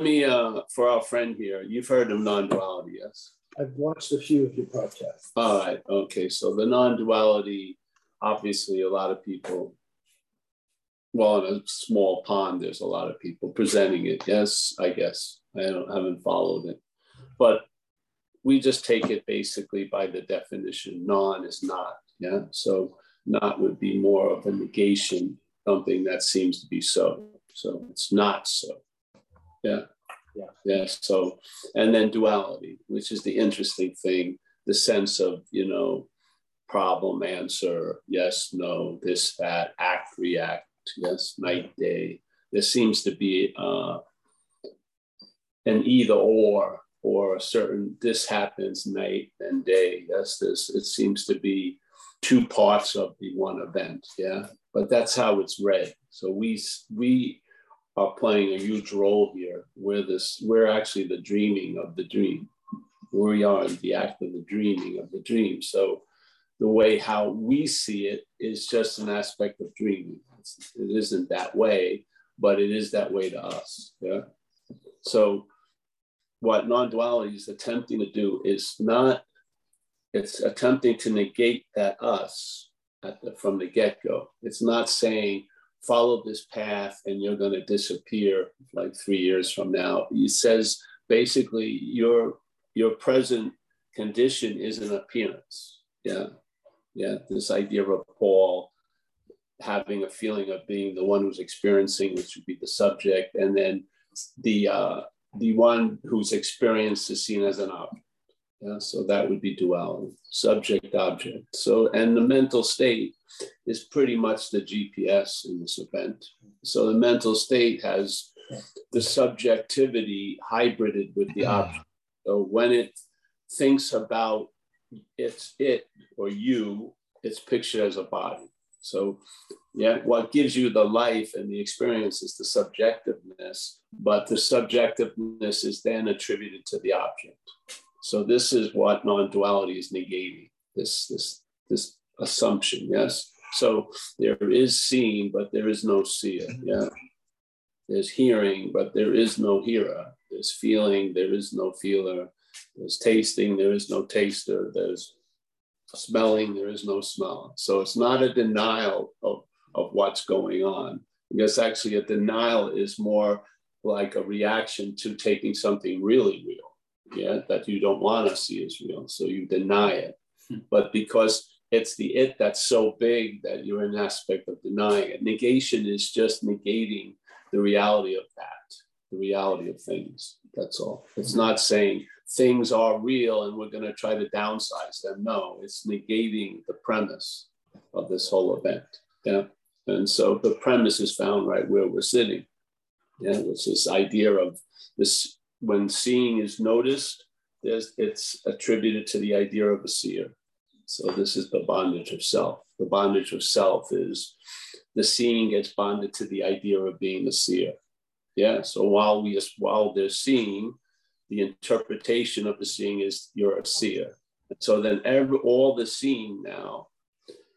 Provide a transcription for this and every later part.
me, uh, for our friend here, you've heard of non-duality, yes? I've watched a few of your podcasts. All right. Okay. So the non-duality, obviously, a lot of people. Well, in a small pond, there's a lot of people presenting it. Yes, I guess I don't haven't followed it, but we just take it basically by the definition. Non is not. Yeah. So not would be more of a negation, something that seems to be so. So it's not so. Yeah. Yeah. Yeah. So, and then duality, which is the interesting thing, the sense of, you know, problem, answer, yes, no, this, that, act, react, yes, night, day. There seems to be uh, an either or, or a certain, this happens night and day. Yes, this, it seems to be two parts of the one event. Yeah. But that's how it's read. So we, we, are playing a huge role here. We're this, we're actually the dreaming of the dream. We are the act of the dreaming of the dream. So the way how we see it is just an aspect of dreaming. It's, it isn't that way, but it is that way to us. Yeah. So what non-duality is attempting to do is not, it's attempting to negate that us the, from the get-go. It's not saying follow this path and you're going to disappear like three years from now. He says basically your your present condition is an appearance. Yeah. Yeah. This idea of Paul having a feeling of being the one who's experiencing, which would be the subject, and then the uh, the one who's experienced is seen as an object. Yeah, so that would be duality, subject object. So, and the mental state is pretty much the GPS in this event. So the mental state has the subjectivity hybrided with the object. So when it thinks about it's it or you, it's pictured as a body. So yeah, what gives you the life and the experience is the subjectiveness, but the subjectiveness is then attributed to the object. So this is what non-duality is negating, this, this, this assumption, yes? So there is seeing, but there is no seer, mm-hmm. yeah? There's hearing, but there is no hearer. There's feeling, there is no feeler. There's tasting, there is no taster. There's smelling, there is no smell. So it's not a denial of, of what's going on. Because actually a denial is more like a reaction to taking something really real yeah, that you don't want to see as real. So you deny it. Hmm. But because it's the it that's so big that you're an aspect of denying it. Negation is just negating the reality of that, the reality of things. That's all. It's not saying things are real and we're going to try to downsize them. No, it's negating the premise of this whole event. Yeah. And so the premise is found right where we're sitting. Yeah, it's this idea of this when seeing is noticed, it's attributed to the idea of a seer. So this is the bondage of self. The bondage of self is the seeing gets bonded to the idea of being a seer. Yeah. So while we while they're seeing, the interpretation of the seeing is you're a seer. so then every all the seeing now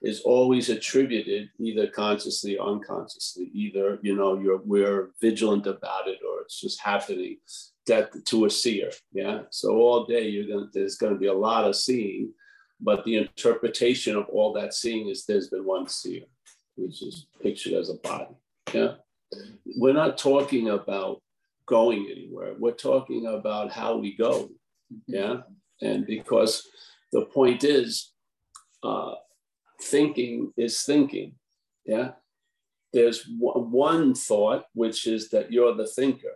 is always attributed either consciously or unconsciously. Either you know you're we're vigilant about it or it's just happening that to a seer. Yeah. So all day you're gonna there's gonna be a lot of seeing, but the interpretation of all that seeing is there's been one seer, which is pictured as a body. Yeah. We're not talking about going anywhere. We're talking about how we go. Yeah. And because the point is, uh, thinking is thinking. Yeah. There's one thought, which is that you're the thinker.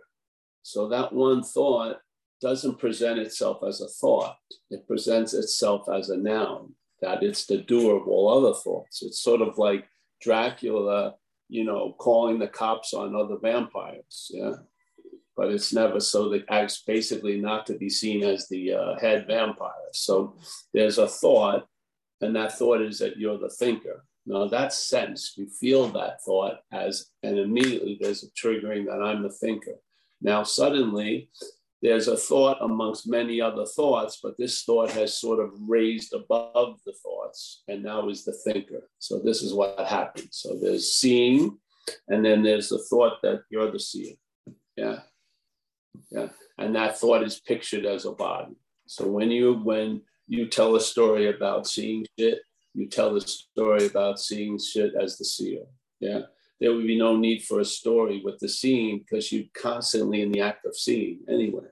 So that one thought doesn't present itself as a thought, it presents itself as a noun, that it's the doer of all other thoughts. It's sort of like Dracula, you know, calling the cops on other vampires. Yeah. But it's never so that acts basically not to be seen as the uh, head vampire. So there's a thought, and that thought is that you're the thinker. Now that sense, you feel that thought as, and immediately there's a triggering that I'm the thinker. Now, suddenly, there's a thought amongst many other thoughts, but this thought has sort of raised above the thoughts and now is the thinker. So, this is what happens. So, there's seeing, and then there's the thought that you're the seer. Yeah. Yeah. And that thought is pictured as a body. So when you when you tell a story about seeing shit, you tell the story about seeing shit as the seer. Yeah. There would be no need for a story with the seeing because you're constantly in the act of seeing anyway.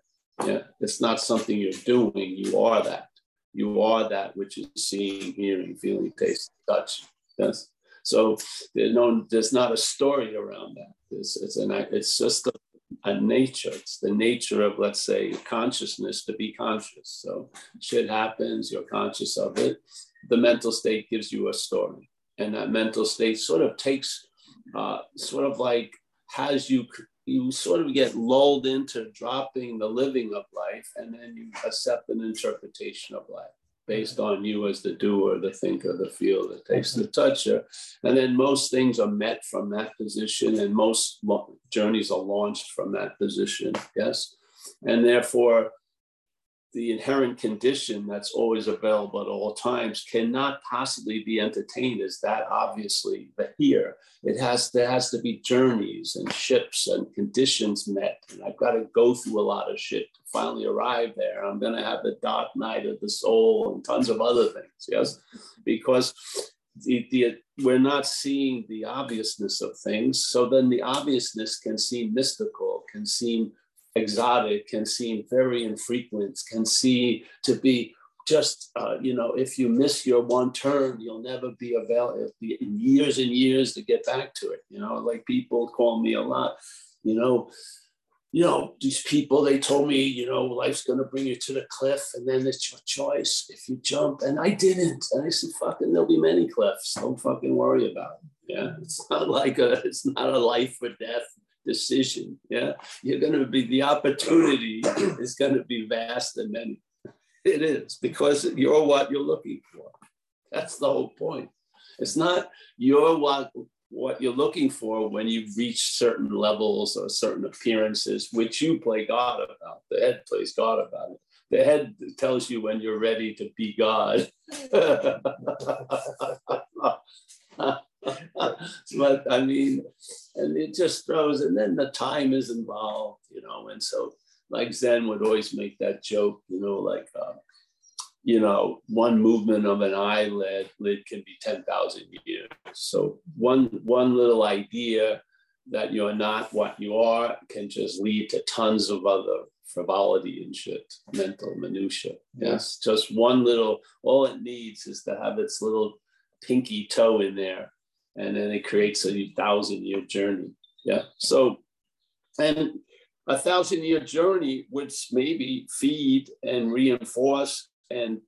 Yeah. It's not something you're doing. You are that. You are that which is seeing, hearing, feeling, taste, touch. Yes. So there's no, there's not a story around that. It's, it's an, it's just a, a nature. It's the nature of, let's say, consciousness to be conscious. So shit happens, you're conscious of it. The mental state gives you a story, and that mental state sort of takes, uh, sort of like has you you sort of get lulled into dropping the living of life, and then you accept an interpretation of life based on you as the doer, the thinker, the feeler, the taster, the toucher. And then most things are met from that position, and most journeys are launched from that position. Yes. And therefore, the inherent condition that's always available at all times cannot possibly be entertained as that obviously but here it has there has to be journeys and ships and conditions met and i've got to go through a lot of shit to finally arrive there. I'm going to have the dark night of the soul and tons of other things yes? Because the, the, we're not seeing the obviousness of things so then the obviousness can seem mystical can seem exotic, can seem very infrequent, can seem to be just, uh, you know, if you miss your one turn, you'll never be available in years and years to get back to it. You know, like people call me a lot, you know, you know, these people, they told me, you know, life's going to bring you to the cliff and then it's your choice if you jump. And I didn't. And I said, fucking, there'll be many cliffs. Don't fucking worry about it. Yeah. It's not like a, it's not a life or death decision. Yeah, you're going to be the opportunity is going to be vast and many. It is because you're what you're looking for. That's the whole point. It's not you're what what you're looking for when you reach certain levels or certain appearances, which you play God about. The head plays God about it. The head tells you when you're ready to be God. but I mean, and it just throws, and then the time is involved, you know. And so, like Zen would always make that joke, you know, like, uh, you know, one movement of an eyelid lid can be 10,000 years. So, one, one little idea that you're not what you are can just lead to tons of other frivolity and shit, mental minutia. Yes, just one little, all it needs is to have its little pinky toe in there and then it creates a thousand year journey. Yeah. So, and a thousand year journey would maybe feed and reinforce and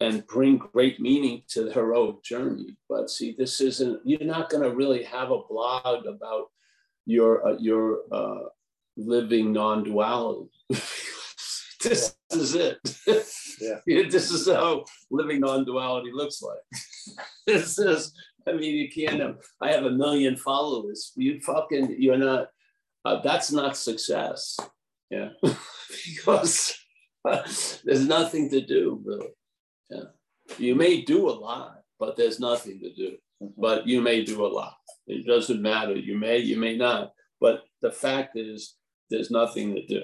and bring great meaning to the heroic journey. But see, this isn't. You're not going to really have a blog about your uh, your uh, living non-duality. this is it. yeah. this is how living non-duality looks like. this is I mean, you can't. I have a million followers. You fucking, you're not. Uh, that's not success. Yeah, because there's nothing to do really. Yeah, you may do a lot, but there's nothing to do. Mm-hmm. But you may do a lot. It doesn't matter. You may, you may not. But the fact is, there's nothing to do.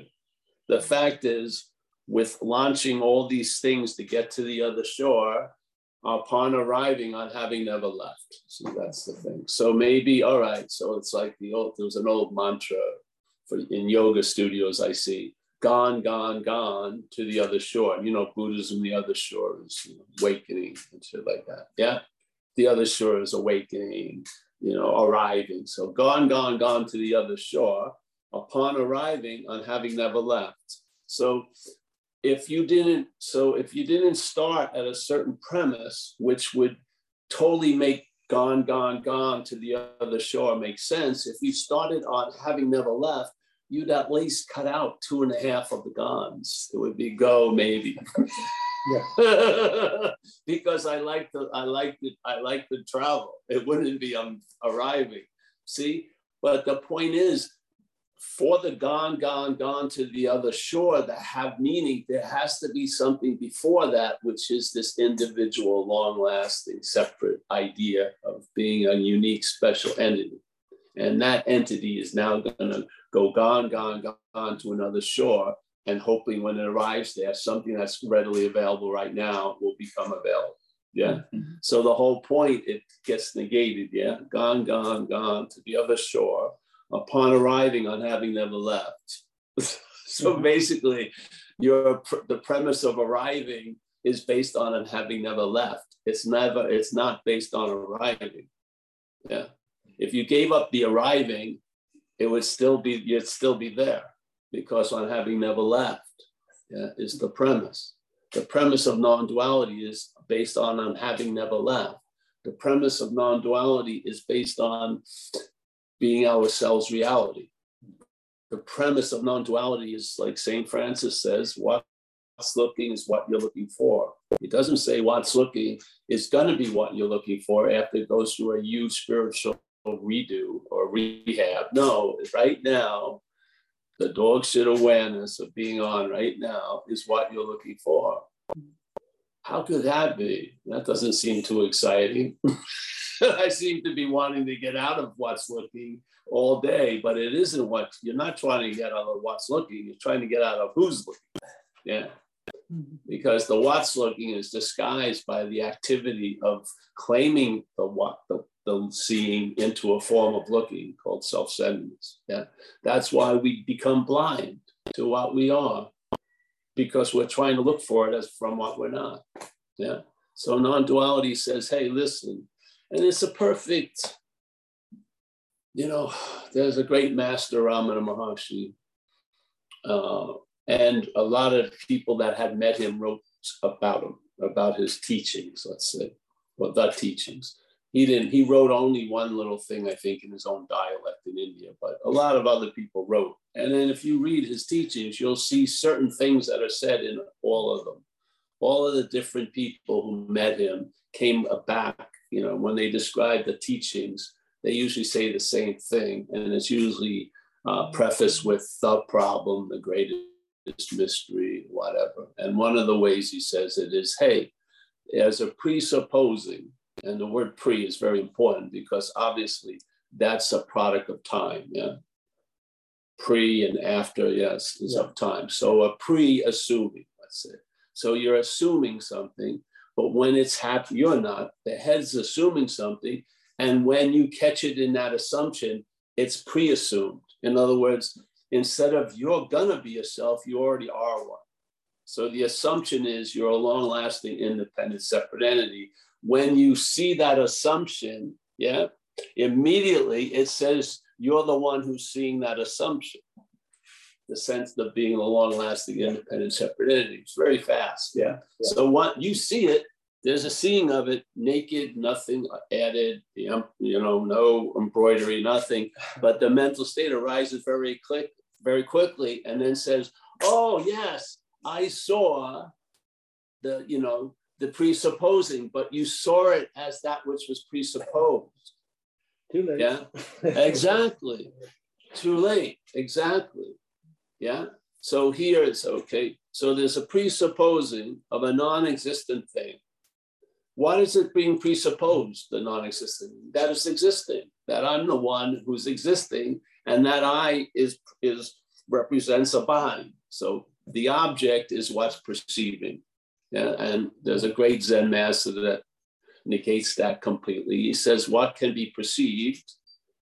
The fact is, with launching all these things to get to the other shore, upon arriving on having never left. So that's the thing. So maybe, all right, so it's like the old, there was an old mantra for in yoga studios I see, gone, gone, gone to the other shore. You know, Buddhism, the other shore is awakening and shit like that. Yeah. The other shore is awakening, you know, arriving. So gone, gone, gone to the other shore upon arriving on having never left. So if you didn't so if you didn't start at a certain premise which would totally make gone gone gone to the other shore make sense if you started on having never left you'd at least cut out two and a half of the gones it would be go maybe. Because i like the i like the i like the travel. It wouldn't be um, arriving. See? But the point is for the gone, gone, gone to the other shore that have meaning, there has to be something before that, which is this individual, long lasting, separate idea of being a unique, special entity. And that entity is now going to go gone, gone, gone to another shore. And hoping when it arrives there, something that's readily available right now will become available. Yeah. Mm-hmm. So the whole point, it gets negated. Yeah. Gone, gone, gone to the other shore upon arriving on having never left. so mm-hmm. basically, your the premise of arriving is based on having never left. It's never, it's not based on arriving. Yeah. If you gave up the arriving, it would still be, you'd still be there because on having never left yeah, is the premise. The premise of non-duality is based on, on having never left. The premise of non-duality is based on being ourselves reality. The premise of non-duality is like St. Francis says, what's looking is what you're looking for. It doesn't say what's looking is going to be what you're looking for after it goes through a huge spiritual redo or rehab. No, right now, the dog shit awareness of being on right now is what you're looking for. How could that be? That doesn't seem too exciting. I seem to be wanting to get out of what's looking all day, but it isn't what you're not trying to get out of what's looking, you're trying to get out of who's looking. Yeah. Mm-hmm. Because the what's looking is disguised by the activity of claiming the what the, the seeing into a form of looking called self-centeredness. Yeah. That's why we become blind to what we are, because we're trying to look for it as from what we're not. Yeah. So non-duality says, hey, listen, and it's a perfect, you know, there's a great master Ramana Maharshi. Uh, and a lot of people that had met him wrote about him, about his teachings, let's say, well, the teachings. He didn't, he wrote only one little thing, I think, in his own dialect in India, but a lot of other people wrote. And then if you read his teachings, you'll see certain things that are said in all of them. All of the different people who met him came back, you know, when they describe the teachings, they usually say the same thing. And it's usually uh, prefaced with the problem, the greatest mystery, whatever. And one of the ways he says it is, hey, as a presupposing, and the word pre is very important because obviously that's a product of time. Yeah. Pre and after, yes, is yeah. of time. So a pre-assuming, let's say. So you're assuming something, but when it's happening, you're not. The head's assuming something. And when you catch it in that assumption, it's pre-assumed. In other words, instead of you're gonna be yourself, you already are one. So the assumption is you're a long lasting, independent, separate entity. When you see that assumption, yeah, immediately it says you're the one who's seeing that assumption. The sense of being a long lasting, independent, separate entity. It's very fast. Yeah. yeah. So what you see it, there's a seeing of it naked, nothing added, um, you know, no embroidery, nothing. But the mental state arises very quick, very quickly and then says, oh, yes, I saw the, you know, the presupposing, but you saw it as that which was presupposed. Too late. Yeah, exactly. Too late. Exactly. Yeah. So here it's okay. So there's a presupposing of a non existent thing. What is it being presupposed, the non existent? That is existing, that I'm the one who's existing and that I is is represents a body. So the object is what's perceiving. Yeah, and there's a great Zen master that negates that completely. He says what can be perceived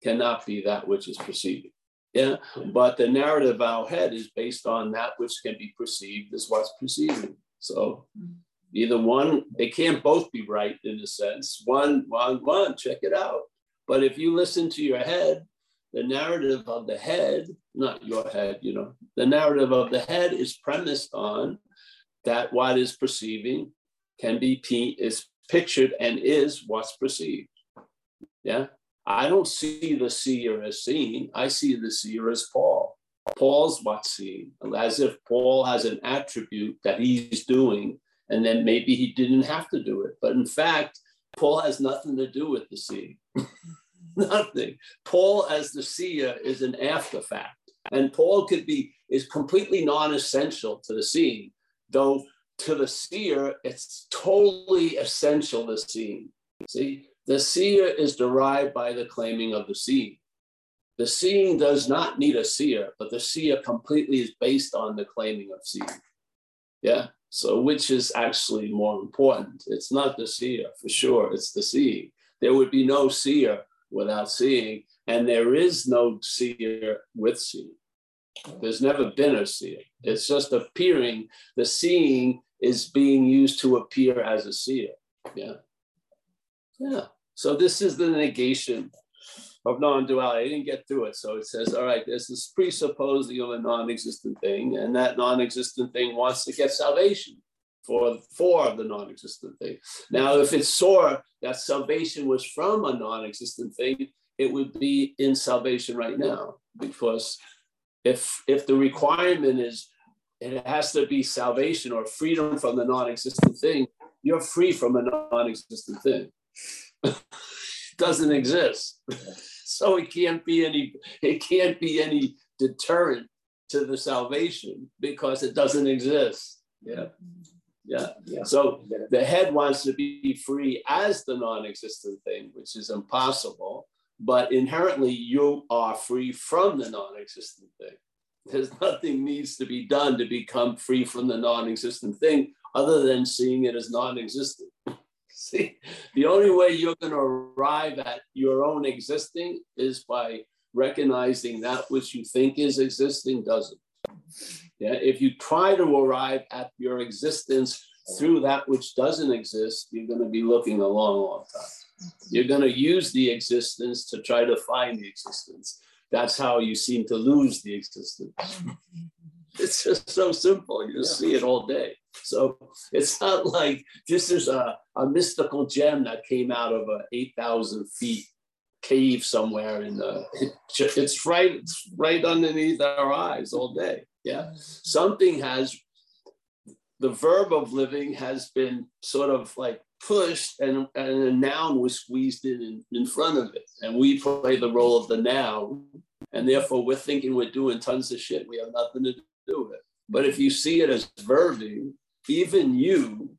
cannot be that which is perceiving. Yeah, but the narrative of our head is based on that which can be perceived as what's perceiving. So mm-hmm. either one, they can't both be right in a sense. One, one, one, check it out. But if you listen to your head, the narrative of the head, not your head, you know, the narrative of the head is premised on that what is perceiving can be is pictured and is what's perceived. Yeah. I don't see the seer as seeing, I see the seer as Paul. Paul's what's seen, as if Paul has an attribute that he's doing, and then maybe he didn't have to do it. But in fact, Paul has nothing to do with the seeing. nothing. Paul as the seer is an after fact. And Paul could be is completely non-essential to the seeing, though to the seer, it's totally essential to seeing. See, the seer is derived by the claiming of the seeing. The seeing does not need a seer, but the seer completely is based on the claiming of seeing. Yeah. So, which is actually more important? It's not the seer for sure, it's the seeing. There would be no seer without seeing, and there is no seer with seeing. There's never been a seer. It's just appearing. The seeing is being used to appear as a seer. Yeah. Yeah. So this is the negation of non-duality. I didn't get through it. So it says, all right, there's this presupposing of a non-existent thing, and that non-existent thing wants to get salvation for, for the non-existent thing. Now, if it saw that salvation was from a non-existent thing, it would be in salvation right now. Because if if the requirement is it has to be salvation or freedom from the non-existent thing, you're free from a non-existent thing. doesn't exist. so it can't be any it can't be any deterrent to the salvation because it doesn't exist. Yeah. Yeah. yeah. So the head wants to be free as the non-existent thing, which is impossible, but inherently you are free from the non-existent thing. There's nothing needs to be done to become free from the non-existent thing other than seeing it as non-existent. See, the only way you're going to arrive at your own existing is by recognizing that which you think is existing doesn't. Yeah, if you try to arrive at your existence through that which doesn't exist, you're going to be looking a long, long time. You're going to use the existence to try to find the existence. That's how you seem to lose the existence. It's just so simple. You just see it all day. So it's not like this is a, a mystical gem that came out of a 8,000 feet cave somewhere in the, it's right, it's right underneath our eyes all day. Yeah. Something has, the verb of living has been sort of like pushed and, and a noun was squeezed in, in in front of it. And we play the role of the noun. And therefore we're thinking we're doing tons of shit. We have nothing to do with it. But if you see it as verbing, even you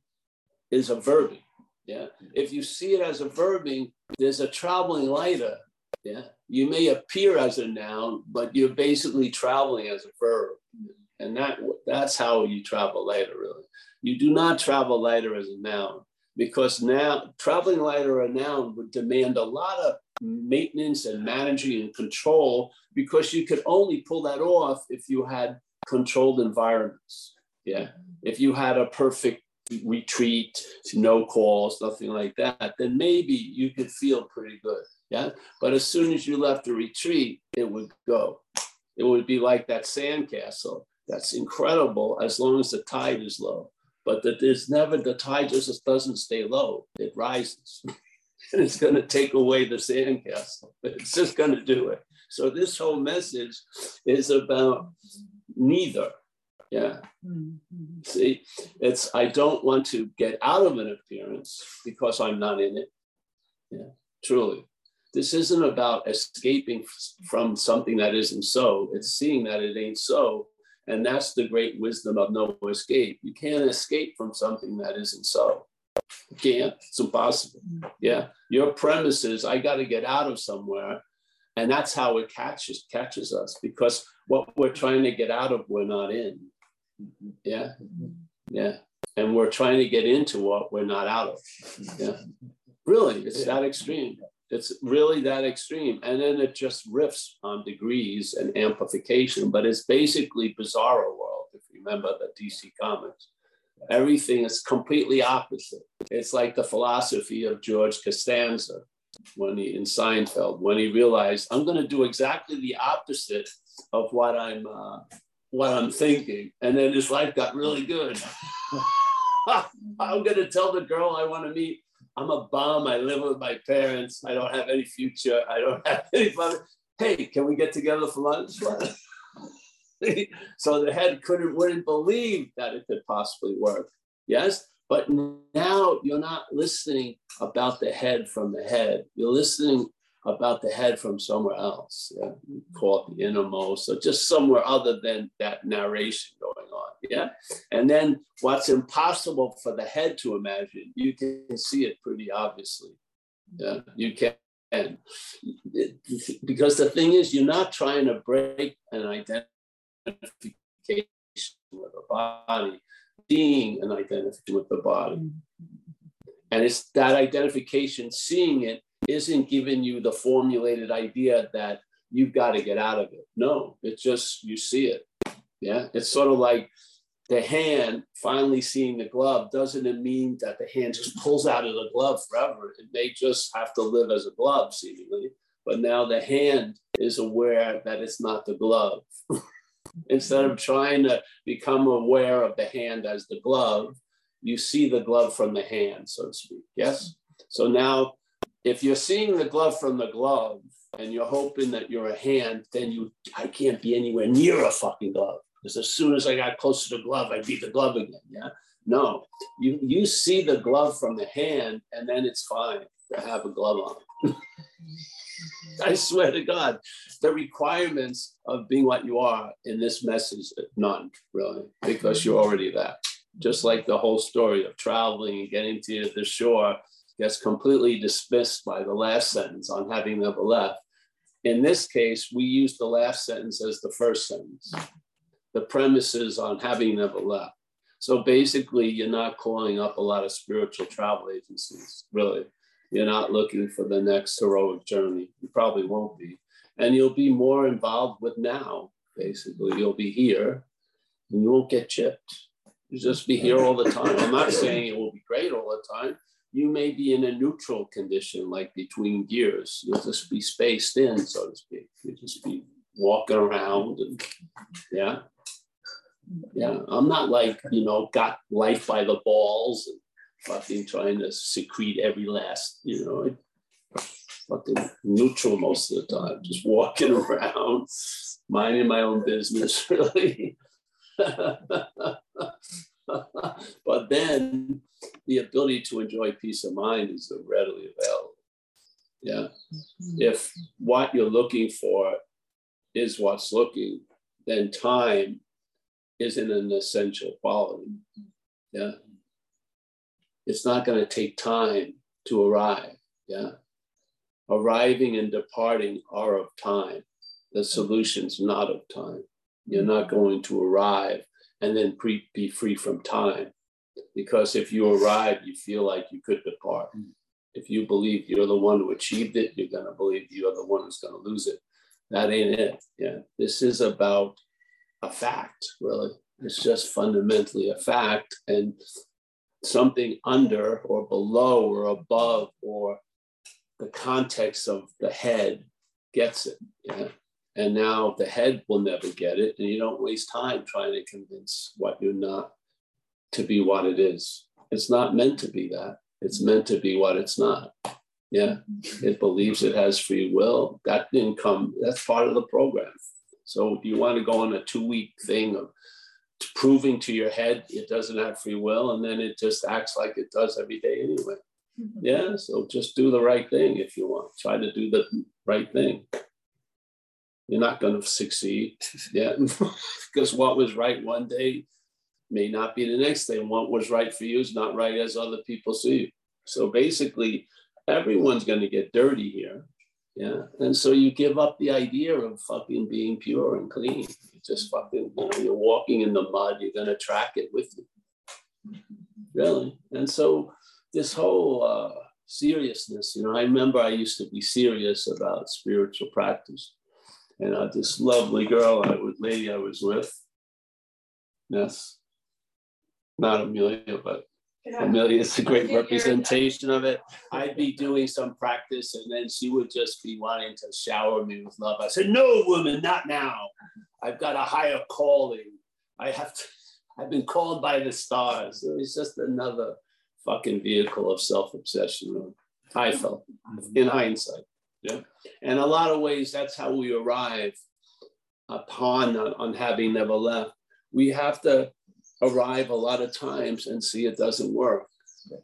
is a verbing. Yeah. If you see it as a verbing, there's a traveling lighter. Yeah. You may appear as a noun, but you're basically traveling as a verb. And that that's how you travel lighter, really. You do not travel lighter as a noun because now traveling lighter a noun would demand a lot of maintenance and managing and control because you could only pull that off if you had controlled environments. Yeah. If you had a perfect retreat, no calls, nothing like that, then maybe you could feel pretty good. Yeah. But as soon as you left the retreat, it would go. It would be like that sandcastle. That's incredible as long as the tide is low. But that there's never, the tide just doesn't stay low, it rises. and it's going to take away the sandcastle. It's just going to do it. So this whole message is about neither. Yeah. Mm-hmm. See, it's I don't want to get out of an appearance because I'm not in it. Yeah, truly. This isn't about escaping from something that isn't so. It's seeing that it ain't so. And that's the great wisdom of no escape. You can't escape from something that isn't so. You can't. It's impossible. Mm-hmm. Yeah. Your premise is I got to get out of somewhere. And that's how it catches catches us because what we're trying to get out of, we're not in. Yeah. Yeah. And we're trying to get into what we're not out of. Yeah. Really, it's that extreme. It's really that extreme. And then it just riffs on degrees and amplification, but it's basically bizarro world, if you remember the DC comics. Everything is completely opposite. It's like the philosophy of George Costanza when he in Seinfeld, when he realized I'm going to do exactly the opposite of what I'm uh, what I'm thinking. And then his life got really good. I'm going to tell the girl I want to meet, I'm a bum. I live with my parents. I don't have any future. I don't have any money. Hey, can we get together for lunch? so the head couldn't, wouldn't believe that it could possibly work. Yes. But now you're not listening about the head from the head. You're listening about the head from somewhere else. Yeah? Call it the innermost, or just somewhere other than that narration going on. Yeah. And then what's impossible for the head to imagine, you can see it pretty obviously. Yeah. You can And because the thing is, you're not trying to break an identification with the body, seeing an identification with the body. Mm-hmm. And it's that identification, seeing it, isn't giving you the formulated idea that you've got to get out of it. No, it's just you see it. Yeah. It's sort of like the hand finally seeing the glove doesn't it mean that the hand just pulls out of the glove forever. It may just have to live as a glove, seemingly. But now the hand is aware that it's not the glove. Instead of trying to become aware of the hand as the glove, you see the glove from the hand, so to speak. Yes? So now, if you're seeing the glove from the glove and you're hoping that you're a hand, then you I can't be anywhere near a fucking glove. Because as soon as I got close to the glove, I'd be the glove again. Yeah. No, you you see the glove from the hand, and then it's fine to have a glove on. I swear to God, the requirements of being what you are in this message, none really, because you're already that. Just like the whole story of traveling and getting to the shore gets completely dismissed by the last sentence on having never left. In this case, we use the last sentence as the first sentence. The premises on having never left. So basically, you're not calling up a lot of spiritual travel agencies, really. You're not looking for the next heroic journey. You probably won't be. And you'll be more involved with now, basically. You'll be here and you won't get chipped. You'll just be here all the time. I'm not saying it will be great all the time. You may be in a neutral condition, like between gears. You'll just be spaced in, so to speak. You'll just be walking around and yeah. Yeah. I'm not like, you know, got life by the balls and fucking trying to secrete every last, you know, fucking neutral most of the time, just walking around, minding my own business, really. but then the ability to enjoy peace of mind is readily available. Yeah. If what you're looking for is what's looking, then time isn't an essential quality. Yeah it's not going to take time to arrive. Yeah. Arriving and departing are of time. The solution's not of time. You're not going to arrive and then pre- be free from time. Because if you arrive, you feel like you could depart. Mm. If you believe you're the one who achieved it, you're going to believe you're the one who's going to lose it. That ain't it. Yeah. This is about a fact, really. It's just fundamentally a fact. And something under or below or above or the context of the head gets it. Yeah. And now the head will never get it. And you don't waste time trying to convince what you're not to be what it is. It's not meant to be that. It's meant to be what it's not. Yeah. It believes it has free will. That didn't come, that's part of the program. So do you want to go on a two week thing of proving to your head it doesn't have free will and then it just acts like it does every day anyway mm-hmm. yeah so just do the right thing if you want try to do the right thing you're not going to succeed yeah because what was right one day may not be the next day and what was right for you is not right as other people see you so basically everyone's going to get dirty here yeah. And so you give up the idea of fucking being pure and clean. You just fucking, you know, you're walking in the mud, you're going to track it with you. Really. And so this whole uh, seriousness, you know, I remember I used to be serious about spiritual practice. And uh, this lovely girl, I was, lady I was with, yes, not Amelia, but Amelia is a great representation of it. I'd be doing some practice and then she would just be wanting to shower me with love. I said, No, woman, not now. I've got a higher calling. I have to, I've been called by the stars. It was just another fucking vehicle of self-obsession. I felt in hindsight. Yeah. And a lot of ways, that's how we arrive upon on, on having never left. We have to arrive a lot of times and see it doesn't work.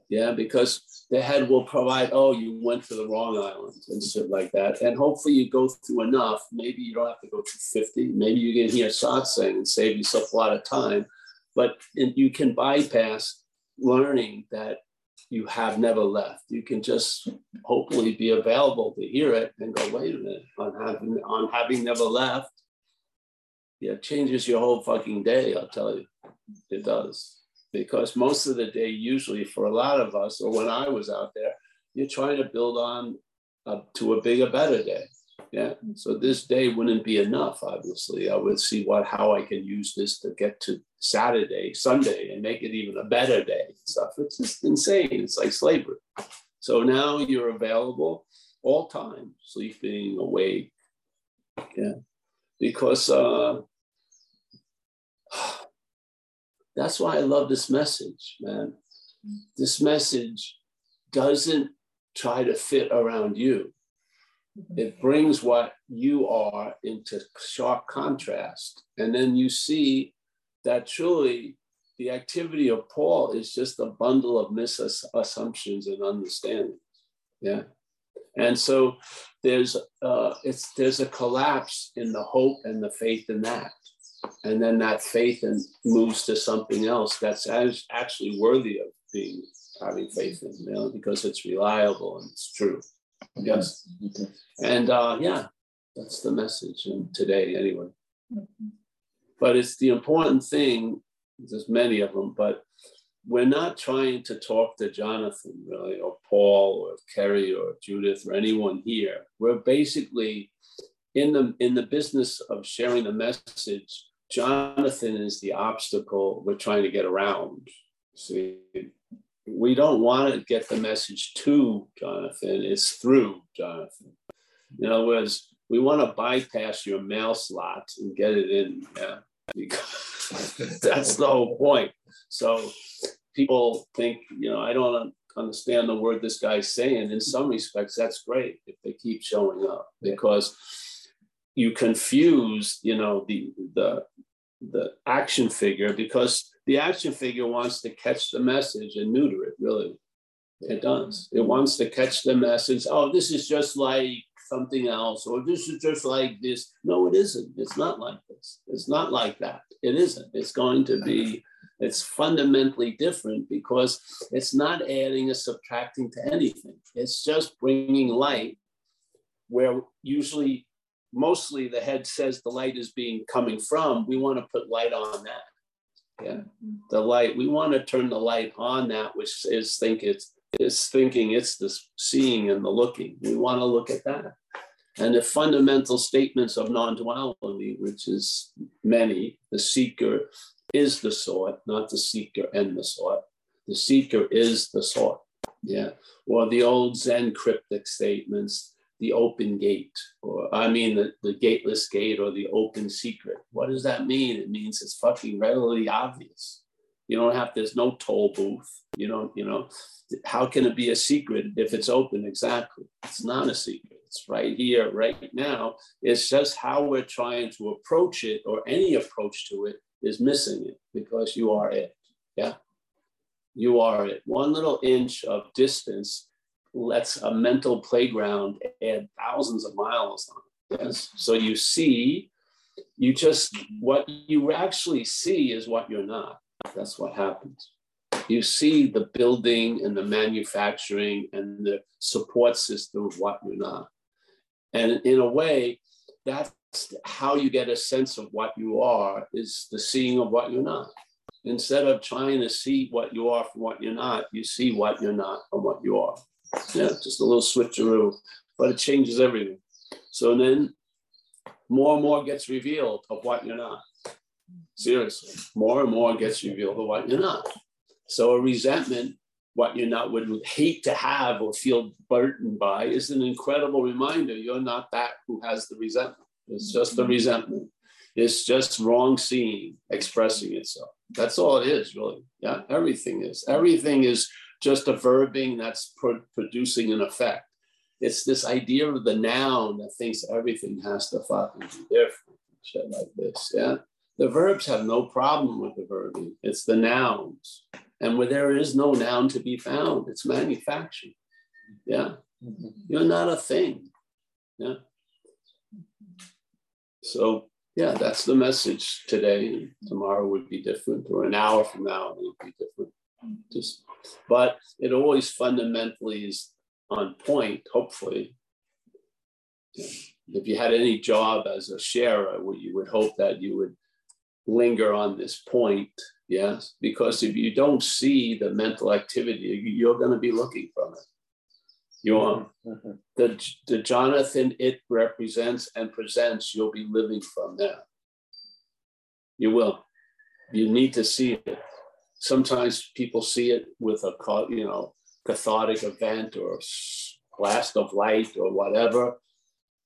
Yeah, because the head will provide, oh, you went to the wrong island and shit like that. And hopefully you go through enough. Maybe you don't have to go through 50. Maybe you can hear satsang and save yourself a lot of time. But you can bypass learning that you have never left. You can just hopefully be available to hear it and go, wait a minute, on having on having never left. Yeah, it changes your whole fucking day, I'll tell you. It does. Because most of the day, usually for a lot of us, or when I was out there, you're trying to build on uh, to a bigger, better day. Yeah. So this day wouldn't be enough, obviously. I would see what how I can use this to get to Saturday, Sunday, and make it even a better day and stuff. It's just insane. It's like slavery. So now you're available all time, sleeping, awake. Yeah. Because uh that's why I love this message, man. This message doesn't try to fit around you. It brings what you are into sharp contrast. And then you see that truly the activity of Paul is just a bundle of misassumptions and understandings. Yeah. And so there's uh, it's there's a collapse in the hope and the faith in that. And then that faith and moves to something else that's as actually worthy of being having faith in, you know, because it's reliable and it's true. Yes. And uh, yeah, that's the message and today anyway. But it's the important thing, there's many of them, but we're not trying to talk to Jonathan really, or Paul or Kerry or Judith or anyone here. We're basically in the in the business of sharing the message. Jonathan is the obstacle we're trying to get around. See, we don't want to get the message to Jonathan, it's through Jonathan. In other words, we want to bypass your mail slot and get it in. Yeah, because that's the whole point. So people think, you know, I don't understand the word this guy's saying. In some respects, that's great if they keep showing up because you confuse, you know, the the the action figure because the action figure wants to catch the message and neuter it, really. It does. It wants to catch the message. Oh, this is just like something else, or this is just like this. No, it isn't. It's not like this. It's not like that. It isn't. It's going to be, it's fundamentally different because it's not adding or subtracting to anything. It's just bringing light where usually, mostly the head says the light is being coming from. We want to put light on that. Yeah the light we want to turn the light on that which is think it's is thinking it's the seeing and the looking. We want to look at that. And the fundamental statements of non-duality which is many the seeker is the sought not the seeker and the sought. The seeker is the sought yeah. Or the old zen cryptic statements the open gate, or I mean the, the gateless gate or the open secret. What does that mean? It means it's fucking readily obvious. You don't have, there's no toll booth. You don't, you know, how can it be a secret if it's open? Exactly. It's not a secret. It's right here, right now. It's just how we're trying to approach it or any approach to it is missing it because you are it. Yeah. You are it. One little inch of distance lets a mental playground add thousands of miles on it. Yes. So you see, you just, what you actually see is what you're not. That's what happens. You see the building and the manufacturing and the support system of what you're not. And in a way, that's how you get a sense of what you are is the seeing of what you're not. Instead of trying to see what you are from what you're not, you see what you're not from what you are. Yeah, just a little switcheroo, but it changes everything. So then more and more gets revealed of what you're not. Seriously, more and more gets revealed of what you're not. So a resentment, what you're not would hate to have or feel burdened by, is an incredible reminder you're not that who has the resentment. It's just the resentment. It's just wrong seeing expressing itself. That's all it is, really. Yeah, everything is. Everything is just a verbing that's pro- producing an effect. It's this idea of the noun that thinks everything has to fucking be different, shit like this. Yeah. The verbs have no problem with the verbing. It's the nouns. And where there is no noun to be found, it's manufactured. Yeah. Mm-hmm. You're not a thing. Yeah. So yeah, that's the message today. Tomorrow would be different, or an hour from now it would be different. Just but it always fundamentally is on point, hopefully. If you had any job as a sharer, you would hope that you would linger on this point, yes? Because if you don't see the mental activity, you're going to be looking from it. You are mm-hmm. the, the Jonathan it represents and presents, you'll be living from there. You will. You need to see it. Sometimes people see it with a you know cathartic event or blast of light or whatever,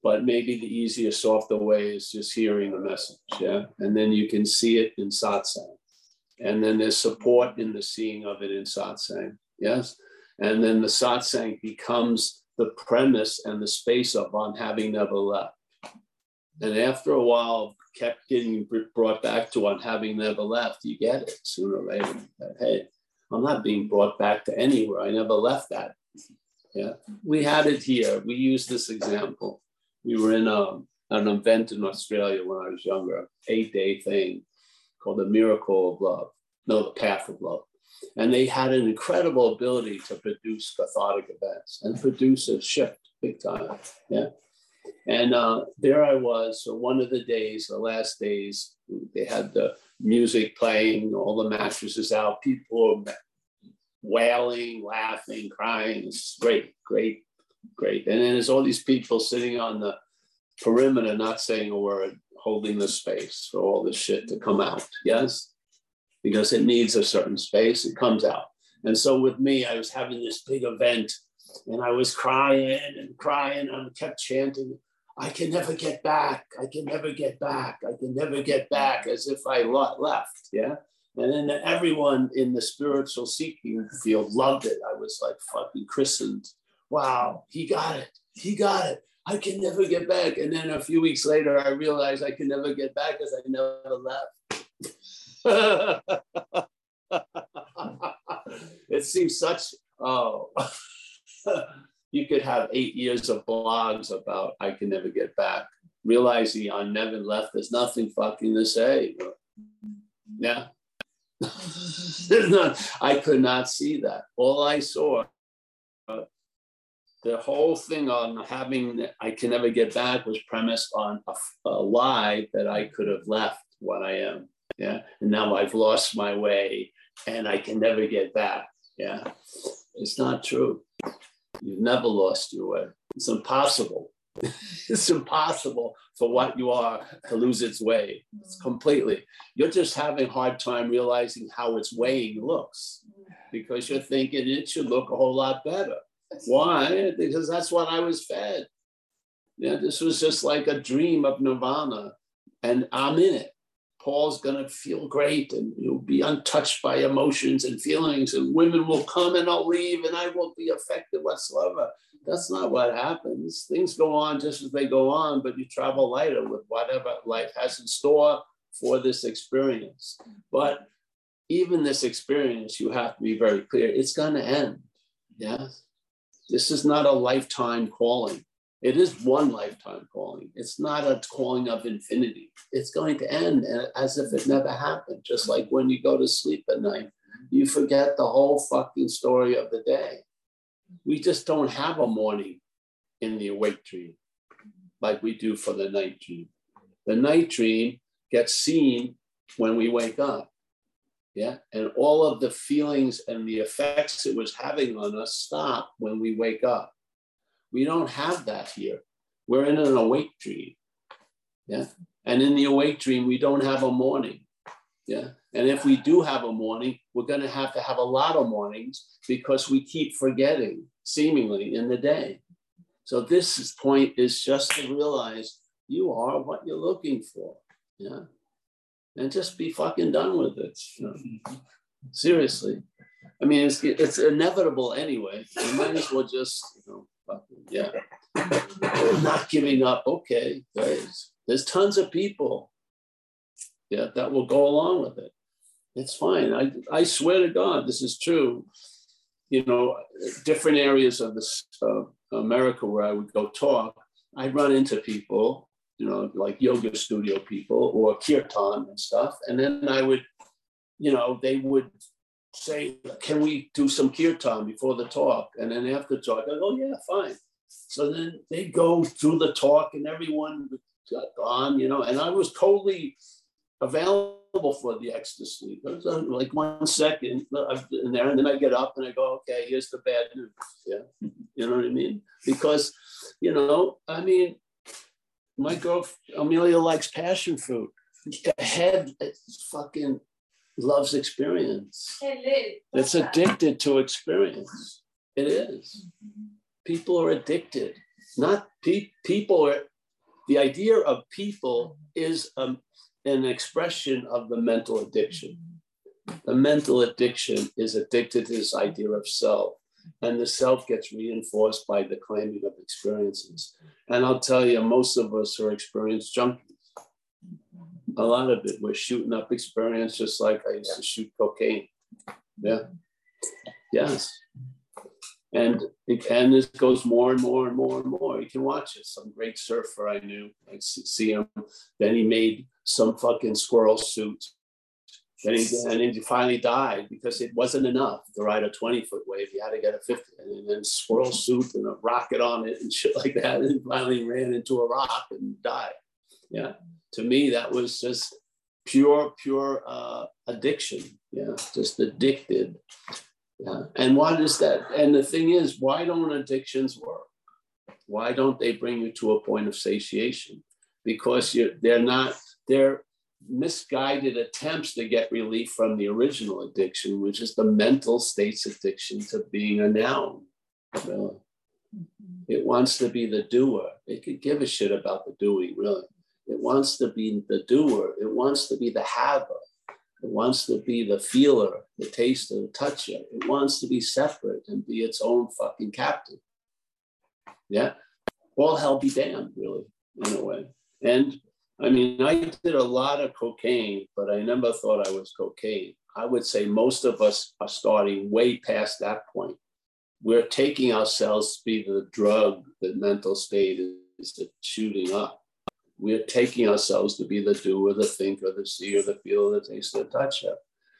but maybe the easiest, softer way is just hearing the message. Yeah. And then you can see it in satsang. And then there's support in the seeing of it in satsang. Yes. And then the satsang becomes the premise and the space of on having never left. And after a while, kept getting brought back to on having never left, you get it sooner or later. Hey, I'm not being brought back to anywhere. I never left that. Yeah, we had it here. We used this example. We were in a, um, an event in Australia when I was younger, eight day thing called the Miracle of Love. No, the Path of Love. And they had an incredible ability to produce cathartic events and produce a shift big time. Yeah. And uh, there I was. So one of the days, the last days, they had the music playing, all the mattresses out, people wailing, laughing, crying. It's great, great, great. And then there's all these people sitting on the perimeter, not saying a word, holding the space for all this shit to come out. Yes because it needs a certain space, it comes out. And so with me, I was having this big event and I was crying and crying I kept chanting, I can never get back. I can never get back. I can never get back as if I left. Yeah. And then everyone in the spiritual seeking field loved it. I was like fucking christened. Wow, he got it. He got it. I can never get back. And then a few weeks later, I realized I can never get back because I never left. it seems such oh you could have eight years of blogs about I can never get back. Realizing I never left, there's nothing fucking to say. Yeah. not, I could not see that. All I saw, uh, the whole thing on having I can never get back was premised on a, a lie that I could have left what I am. Yeah. And now I've lost my way and I can never get back. Yeah. It's not true. You've never lost your way. It's impossible. it's impossible for what you are to lose its way. It's mm-hmm. completely. You're just having a hard time realizing how its weighing looks mm-hmm. because you're thinking it should look a whole lot better. Why? Because that's what I was fed. Yeah, this was just like a dream of nirvana, and I'm in it. Paul's going to feel great and you'll be untouched by emotions and feelings, and women will come and I'll leave and I won't be affected whatsoever. That's not what happens. Things go on just as they go on, but you travel lighter with whatever life has in store for this experience. But even this experience, you have to be very clear it's going to end. Yes. This is not a lifetime calling. It is one lifetime calling. It's not a calling of infinity. It's going to end as if it never happened. Just like when you go to sleep at night, you forget the whole fucking story of the day. We just don't have a morning in the awake dream like we do for the night dream. The night dream gets seen when we wake up. Yeah. And all of the feelings and the effects it was having on us stop when we wake up. We don't have that here. We're in an awake dream. Yeah. And in the awake dream, we don't have a morning. Yeah. And if we do have a morning, we're going to have to have a lot of mornings because we keep forgetting seemingly in the day. So this point is just to realize you are what you're looking for. Yeah. And just be fucking done with it. You know? Seriously. I mean, it's, it's inevitable anyway. You might as well just, you know, yeah. Not giving up. Okay, there's, there's tons of people yeah, that will go along with it. It's fine. I, I swear to God, this is true. You know, different areas of this uh, America where I would go talk, I'd run into people, you know, like yoga studio people or kirtan and stuff. And then I would, you know, they would say, can we do some kirtan before the talk? And then after the talk, I go, yeah, fine. So then they go through the talk and everyone got gone, you know, and I was totally available for the ecstasy. It was uh, like one second in there, and then I get up and I go, okay, here's the bad news. Yeah, you know what I mean? Because, you know, I mean, my girl Amelia likes passion fruit. The head fucking loves experience. It's addicted to experience. It is. People are addicted. Not pe- people are. The idea of people is um, an expression of the mental addiction. The mental addiction is addicted to this idea of self, and the self gets reinforced by the claiming of experiences. And I'll tell you, most of us are experience junkies. A lot of it, we're shooting up experience just like I used to shoot cocaine. Yeah. Yes. And it, and this goes more and more and more and more. You can watch it. Some great surfer I knew, I see him. Then he made some fucking squirrel suit. Then he, and then he finally died because it wasn't enough to ride a 20 foot wave. You had to get a 50 and then squirrel suit and a rocket on it and shit like that. And finally ran into a rock and died. Yeah. To me, that was just pure, pure uh, addiction. Yeah. Just addicted yeah. And what is that? And the thing is, why don't addictions work? Why don't they bring you to a point of satiation? Because you're, they're not, they're misguided attempts to get relief from the original addiction, which is the mental state's addiction to being a noun. Really. It wants to be the doer. It could give a shit about the doing, really. It wants to be the doer. It wants to be the haver. It wants to be the feeler, the taster, the toucher. It wants to be separate and be its own fucking captain. Yeah. All hell be damned, really, in a way. And I mean, I did a lot of cocaine, but I never thought I was cocaine. I would say most of us are starting way past that point. We're taking ourselves to be the drug that mental state is shooting up we're taking ourselves to be the doer, the thinker, the seer, the feeler, the taster, the toucher.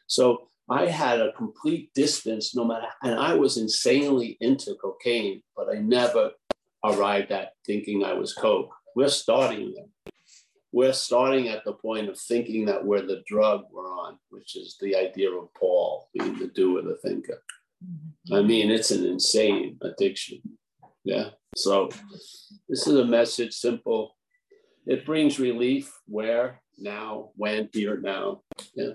So I had a complete distance, no matter, and I was insanely into cocaine, but I never arrived at thinking I was coke. We're starting there. We're starting at the point of thinking that we're the drug we're on, which is the idea of Paul being the doer, the thinker. Mm-hmm. I mean, it's an insane addiction. Yeah. So this is a message, simple, it brings relief where, now, when, here, now. Yeah.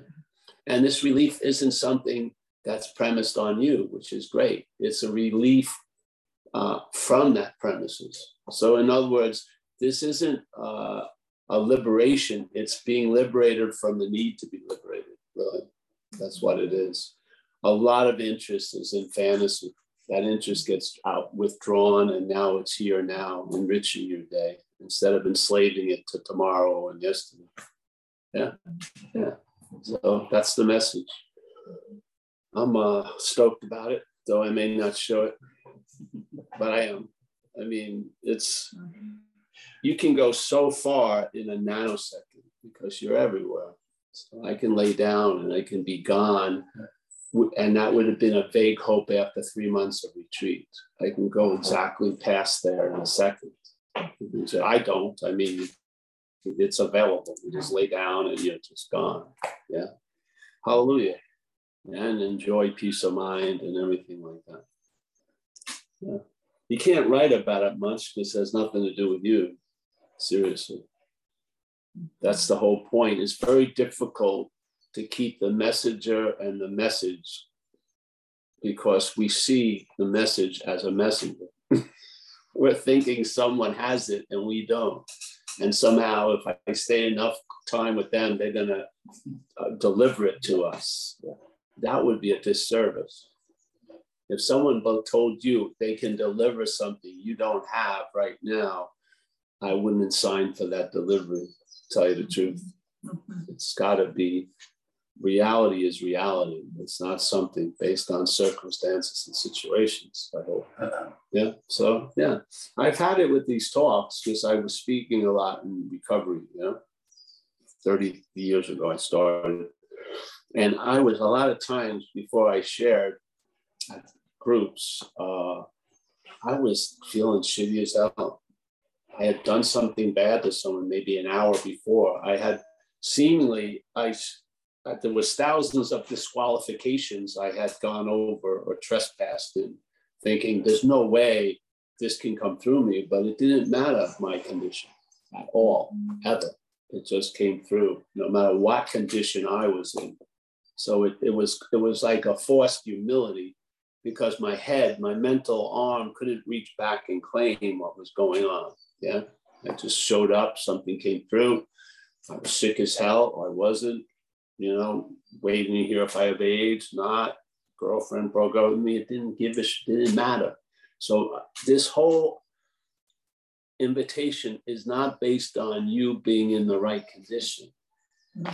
And this relief isn't something that's premised on you, which is great. It's a relief uh, from that premises. So, in other words, this isn't uh, a liberation, it's being liberated from the need to be liberated, really. That's what it is. A lot of interest is in fantasy. That interest gets out withdrawn, and now it's here now, enriching your day instead of enslaving it to tomorrow and yesterday. Yeah, yeah. So that's the message. I'm uh, stoked about it, though I may not show it, but I am. I mean, it's you can go so far in a nanosecond because you're everywhere. So I can lay down and I can be gone. And that would have been a vague hope after three months of retreat. I can go exactly past there in a second. I don't. I mean, it's available. You just lay down and you're just gone. Yeah. Hallelujah. And enjoy peace of mind and everything like that. Yeah. You can't write about it much because it has nothing to do with you. Seriously. That's the whole point. It's very difficult to keep the messenger and the message because we see the message as a messenger we're thinking someone has it and we don't. And somehow, if I stay enough time with them, they're going to uh, deliver it to us. That would be a disservice. If someone told you they can deliver something you don't have right now, I wouldn't sign for that delivery, tell you the truth. It's got to be reality is reality. It's not something based on circumstances and situations, I hope. Yeah. So, yeah, I've had it with these talks because I was speaking a lot in recovery, you know. 30 years ago, I started. And I was a lot of times before I shared groups, uh, I was feeling shitty as hell. I had done something bad to someone maybe an hour before. I had seemingly, I there was thousands of disqualifications I had gone over or trespassed in, thinking there's no way this can come through me, but it didn't matter my condition at all, ever. It just came through, no matter what condition I was in. So it, it was it was like a forced humility because my head, my mental arm couldn't reach back and claim what was going on. Yeah. I just showed up, something came through. I was sick as hell, I wasn't, you know, waiting to hear if I have AIDS, not. Girlfriend broke up with me. It didn't give a didn't matter. So uh, this whole invitation is not based on you being in the right condition.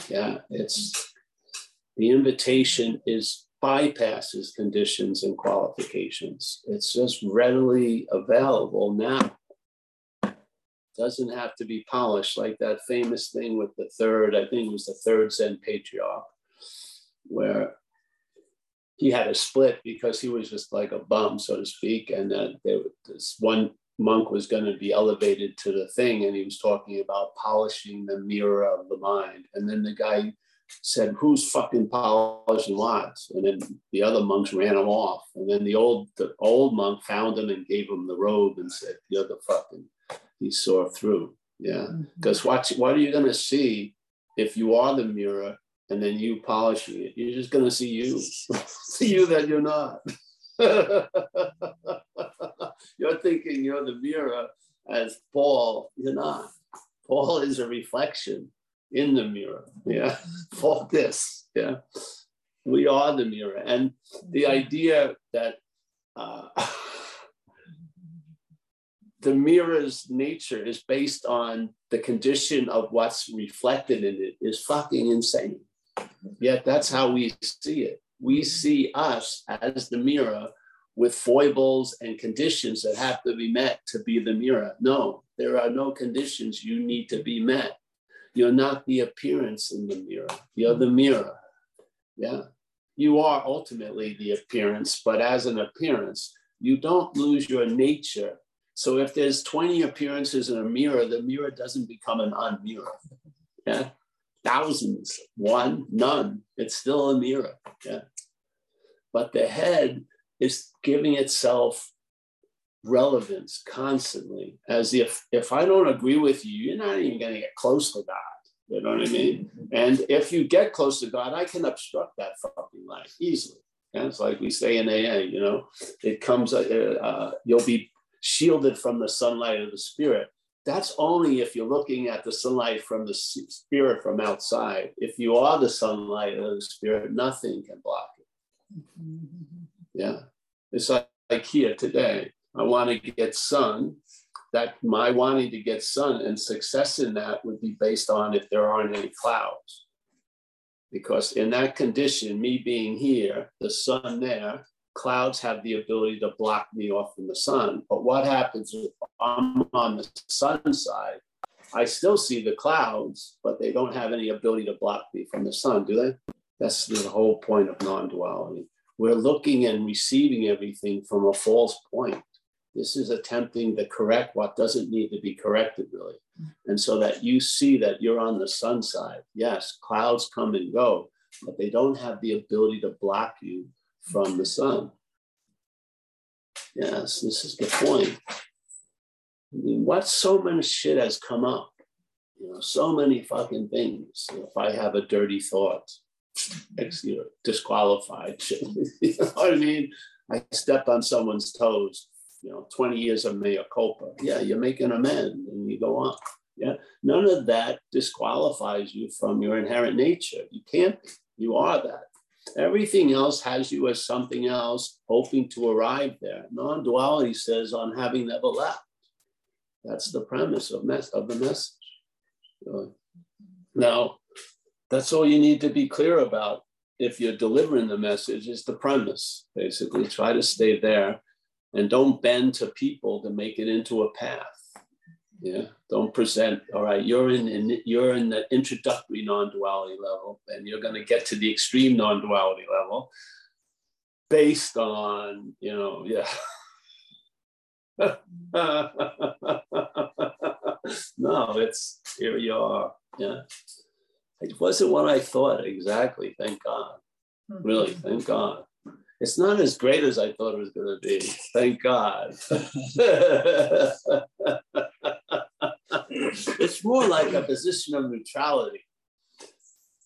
Yeah, it's the invitation is bypasses conditions and qualifications. It's just readily available now. Doesn't have to be polished like that famous thing with the third, I think it was the third Zen patriarch, where he had a split because he was just like a bum, so to speak. And that there, this one monk was going to be elevated to the thing, and he was talking about polishing the mirror of the mind. And then the guy said, "Who's fucking polishing what?" And then the other monks ran him off. And then the old the old monk found him and gave him the robe and said, "You're the fucking." He saw through. Yeah, because mm-hmm. what what are you going to see if you are the mirror and then you polishing it. You're just going to see you, see you that you're not. you're thinking you're the mirror as Paul, you're not. Paul is a reflection in the mirror. Yeah. For this. Yeah. We are the mirror. And the idea that uh, the mirror's nature is based on the condition of what's reflected in it is fucking insane. Yet that's how we see it. We see us as the mirror with foibles and conditions that have to be met to be the mirror. No, there are no conditions you need to be met. You're not the appearance in the mirror, you're the mirror. Yeah. You are ultimately the appearance, but as an appearance, you don't lose your nature. So if there's 20 appearances in a mirror, the mirror doesn't become an unmirror. Yeah thousands, one, none. It's still a mirror. Yeah. But the head is giving itself relevance constantly, as if if I don't agree with you, you're not even going to get close to God. You know what I mean? And if you get close to God, I can obstruct that fucking life easily. Yeah, it's like we say in AA, you know, it comes, uh, uh, you'll be shielded from the sunlight of the spirit that's only if you're looking at the sunlight from the spirit from outside. If you are the sunlight of the spirit, nothing can block it. Yeah. It's like, like here today. I want to get sun. That my wanting to get sun and success in that would be based on if there aren't any clouds. Because in that condition, me being here, the sun there, clouds have the ability to block me off from the sun. But what happens if I'm on the sun side? I still see the clouds, but they don't have any ability to block me from the sun, do they? That's the whole point of non duality. We're looking and receiving everything from a false point. This is attempting to correct what doesn't need to be corrected, really. And so that you see that you're on the sun side. Yes, clouds come and go, but they don't have the ability to block you from the sun. Yes, this is the point. I mean, what so much shit has come up? You know, so many fucking things. If I have a dirty thought, you know, disqualified. you know what I mean? I stepped on someone's toes. You know, 20 years of mea culpa. Yeah, you're making amends and you go on. Yeah, none of that disqualifies you from your inherent nature. You can't. You are that. Everything else has you as something else, hoping to arrive there. Non duality says, on having never left. That's the premise of, mes- of the message. Uh, now, that's all you need to be clear about if you're delivering the message, is the premise. Basically, try to stay there and don't bend to people to make it into a path. Yeah, don't present. All right, you're in, in you're in the introductory non-duality level, and you're going to get to the extreme non-duality level based on you know yeah. no, it's here you are. Yeah, it wasn't what I thought exactly. Thank God. Hmm. Really, thank God. It's not as great as I thought it was going to be. Thank God. it's more like a position of neutrality.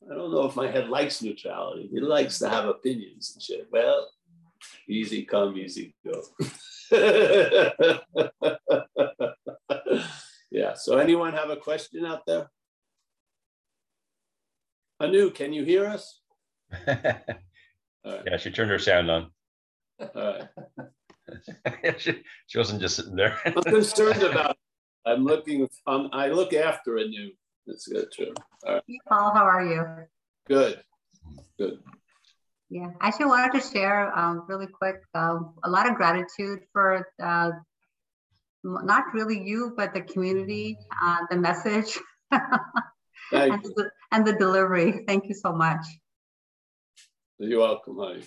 I don't know if my head likes neutrality. He likes to have opinions and shit. Well, easy come, easy go. yeah. So, anyone have a question out there? Anu, can you hear us? Right. Yeah, she turned her sound on. All right. she, she wasn't just sitting there. I'm concerned about. I'm looking. Um, I look after a new. That's good too. All right. Hey, Paul, how are you? Good. Good. Yeah, I actually wanted to share um, really quick um, a lot of gratitude for uh, not really you, but the community, uh, the message, and, the, and the delivery. Thank you so much. You're welcome, honey.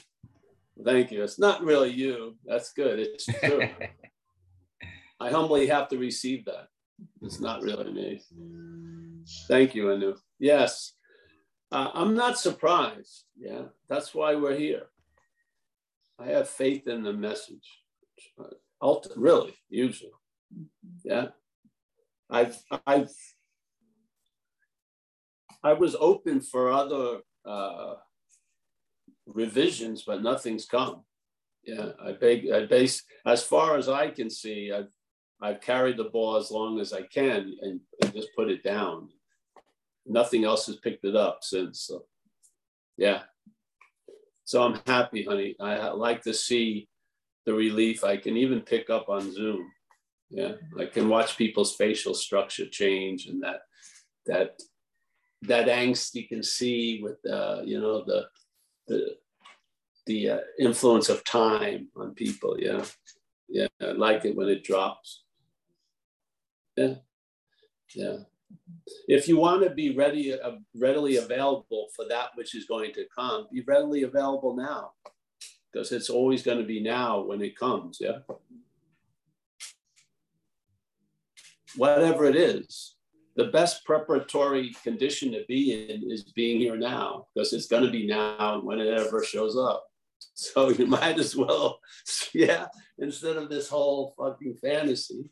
Thank you. It's not really you. That's good. It's true. I humbly have to receive that. It's not really me. Thank you, Anu. Yes, uh, I'm not surprised. Yeah, that's why we're here. I have faith in the message. Ulti- really, usually. Yeah, I've I've I was open for other uh, revisions, but nothing's come. Yeah, I beg, I base as far as I can see, I've I've carried the ball as long as I can and, and just put it down. Nothing else has picked it up since. So, yeah. So I'm happy, honey. I like to see the relief. I can even pick up on Zoom. Yeah, I can watch people's facial structure change and that that that angst you can see with uh, you know the the the uh, influence of time on people. Yeah, yeah, I like it when it drops. Yeah, yeah. If you want to be ready, uh, readily available for that which is going to come, be readily available now, because it's always going to be now when it comes. Yeah. Whatever it is, the best preparatory condition to be in is being here now because it's going to be now when it ever shows up. So you might as well, yeah, instead of this whole fucking fantasy,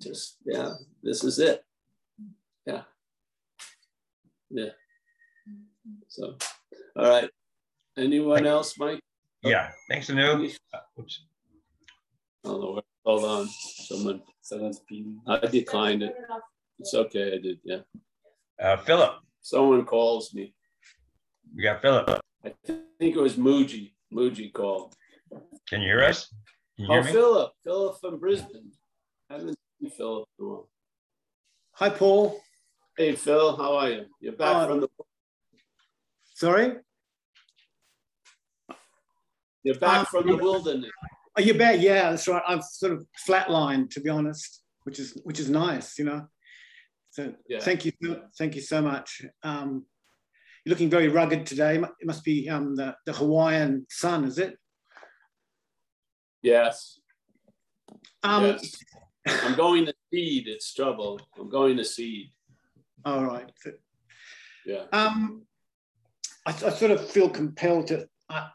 just, yeah, this is it. Yeah. Yeah. So, all right. Anyone else, Mike? Yeah. Thanks, Anu. Uh, oops. I don't know. Hold on. Someone. Someone's beaming. I declined it. It's okay. I did. Yeah. Uh, Philip. Someone calls me. We got Philip. I think it was Muji. Muji called. Can you hear us? You oh, me? Philip. Philip from Brisbane. I haven't seen Philip in a while. Hi, Paul. Hey, Phil. How are you? You're back uh, from the. Sorry. You're back um, from the wilderness. Are you back? Yeah, that's right. I've sort of flatlined, to be honest, which is which is nice, you know. So yeah. thank you, thank you so much. Um, you're looking very rugged today. It must be um, the, the Hawaiian sun, is it? Yes. Um, yes. I'm going to seed. It's trouble. I'm going to seed. All right. Yeah. Um, I, I sort of feel compelled to uh,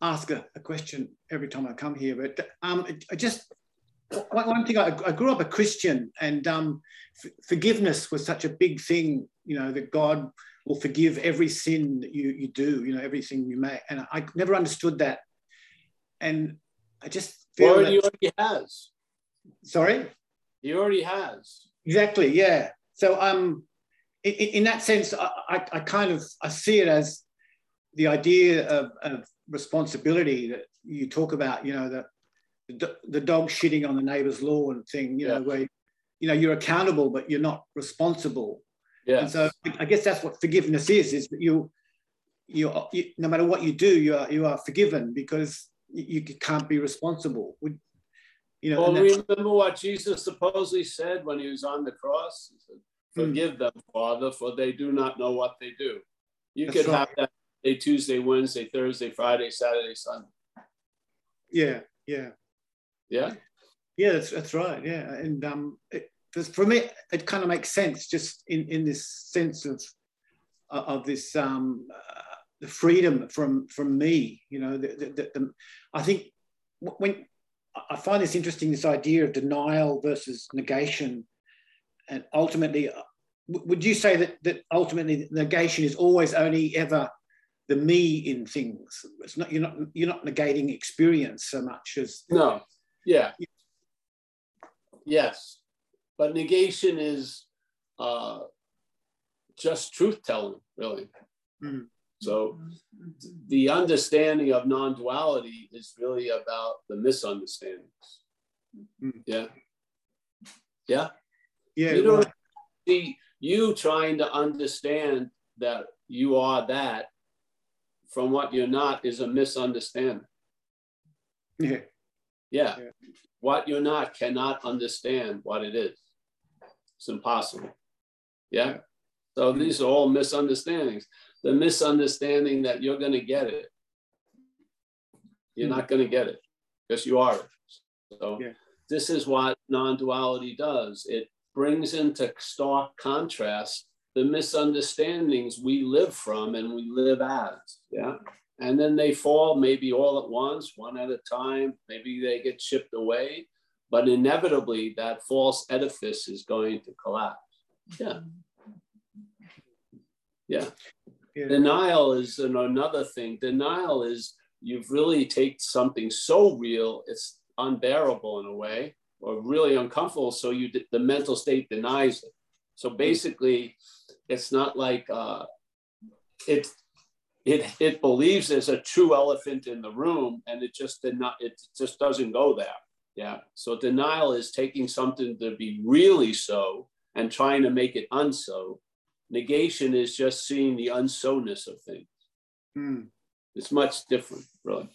ask a, a, question every time I come here, but um, I just one thing I, I, grew up a Christian, and um, f- forgiveness was such a big thing. You know that God will forgive every sin that you you do. You know everything you make, and I never understood that. And I just feel well, that, he already has. Sorry, he already has. Exactly. Yeah. So um, in, in that sense, I, I, I kind of I see it as the idea of, of responsibility that you talk about. You know that the, dog shitting on the neighbor's lawn thing, you yeah. know, where, you know, you're accountable, but you're not responsible. Yeah. And so I guess that's what forgiveness is, is that you, you, you no matter what you do, you are, you are forgiven because you, you can't be responsible. Would, You know, well, remember what Jesus supposedly said when he was on the cross? He said, hmm. Forgive mm. them, Father, for they do not know what they do. You That's could right. have that day, Tuesday, Wednesday, Thursday, Friday, Saturday, Sunday. Yeah, yeah. Yeah. Yeah, that's, that's right. Yeah. And um, it, for me, it kind of makes sense just in, in this sense of, of this um, uh, the freedom from from me. You know, the, the, the, I think when I find this interesting, this idea of denial versus negation, and ultimately, uh, would you say that that ultimately negation is always only ever the me in things? It's not you're not you're not negating experience so much as no, yeah, yes, but negation is uh, just truth telling, really. Mm. So the understanding of non-duality is really about the misunderstandings. Hmm. Yeah. Yeah. Yeah. You don't see you trying to understand that you are that from what you're not is a misunderstanding. Yeah. Yeah. yeah. What you're not cannot understand what it is. It's impossible. Yeah. So these are all misunderstandings the misunderstanding that you're going to get it. You're not going to get it because you are it. So yeah. this is what non-duality does. It brings into stark contrast the misunderstandings we live from and we live as. Yeah. And then they fall maybe all at once, one at a time. Maybe they get chipped away, but inevitably that false edifice is going to collapse. Yeah. Yeah. Yeah. Denial is another thing. Denial is you've really taken something so real, it's unbearable in a way, or really uncomfortable. So you the mental state denies it. So basically, it's not like uh, it it it believes there's a true elephant in the room, and it just did not. It just doesn't go there. Yeah. So denial is taking something to be really so and trying to make it unso Negation is just seeing the unsoness of things. Mm. It's much different, really.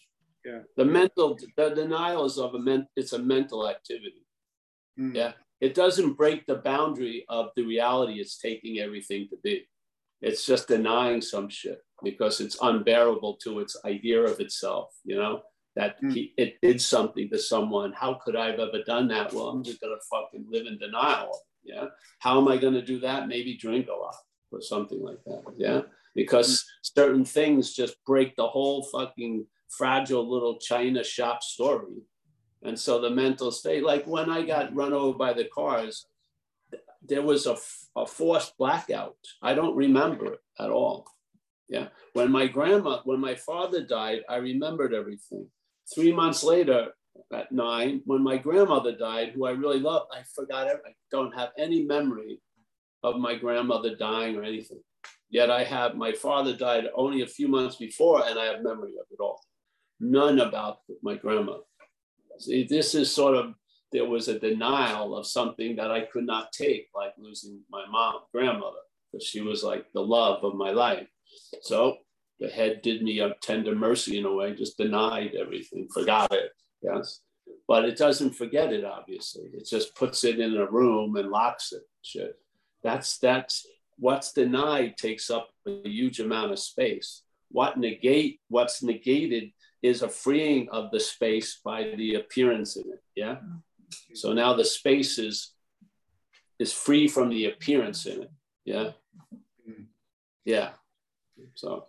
Yeah. The mental, the denial is of a men, it's a mental activity. Mm. Yeah. It doesn't break the boundary of the reality it's taking everything to be. It's just denying some shit because it's unbearable to its idea of itself, you know, that mm. he, it did something to someone. How could I have ever done that? Well, I'm just going to fucking live in denial yeah. How am I going to do that? Maybe drink a lot or something like that. Yeah. Because certain things just break the whole fucking fragile little China shop story. And so the mental state, like when I got run over by the cars, there was a, a forced blackout. I don't remember it at all. Yeah. When my grandma, when my father died, I remembered everything. Three months later, at nine, when my grandmother died, who I really loved, I forgot, I don't have any memory of my grandmother dying or anything. Yet I have, my father died only a few months before, and I have memory of it all. None about my grandmother. See, this is sort of, there was a denial of something that I could not take, like losing my mom, grandmother, because she was like the love of my life. So the head did me a tender mercy in a way, just denied everything, forgot it yes. But it doesn't forget it obviously. It just puts it in a room and locks it shit. That's that's what's denied takes up a huge amount of space. What negate what's negated is a freeing of the space by the appearance in it yeah mm. So now the space is is free from the appearance in it yeah yeah so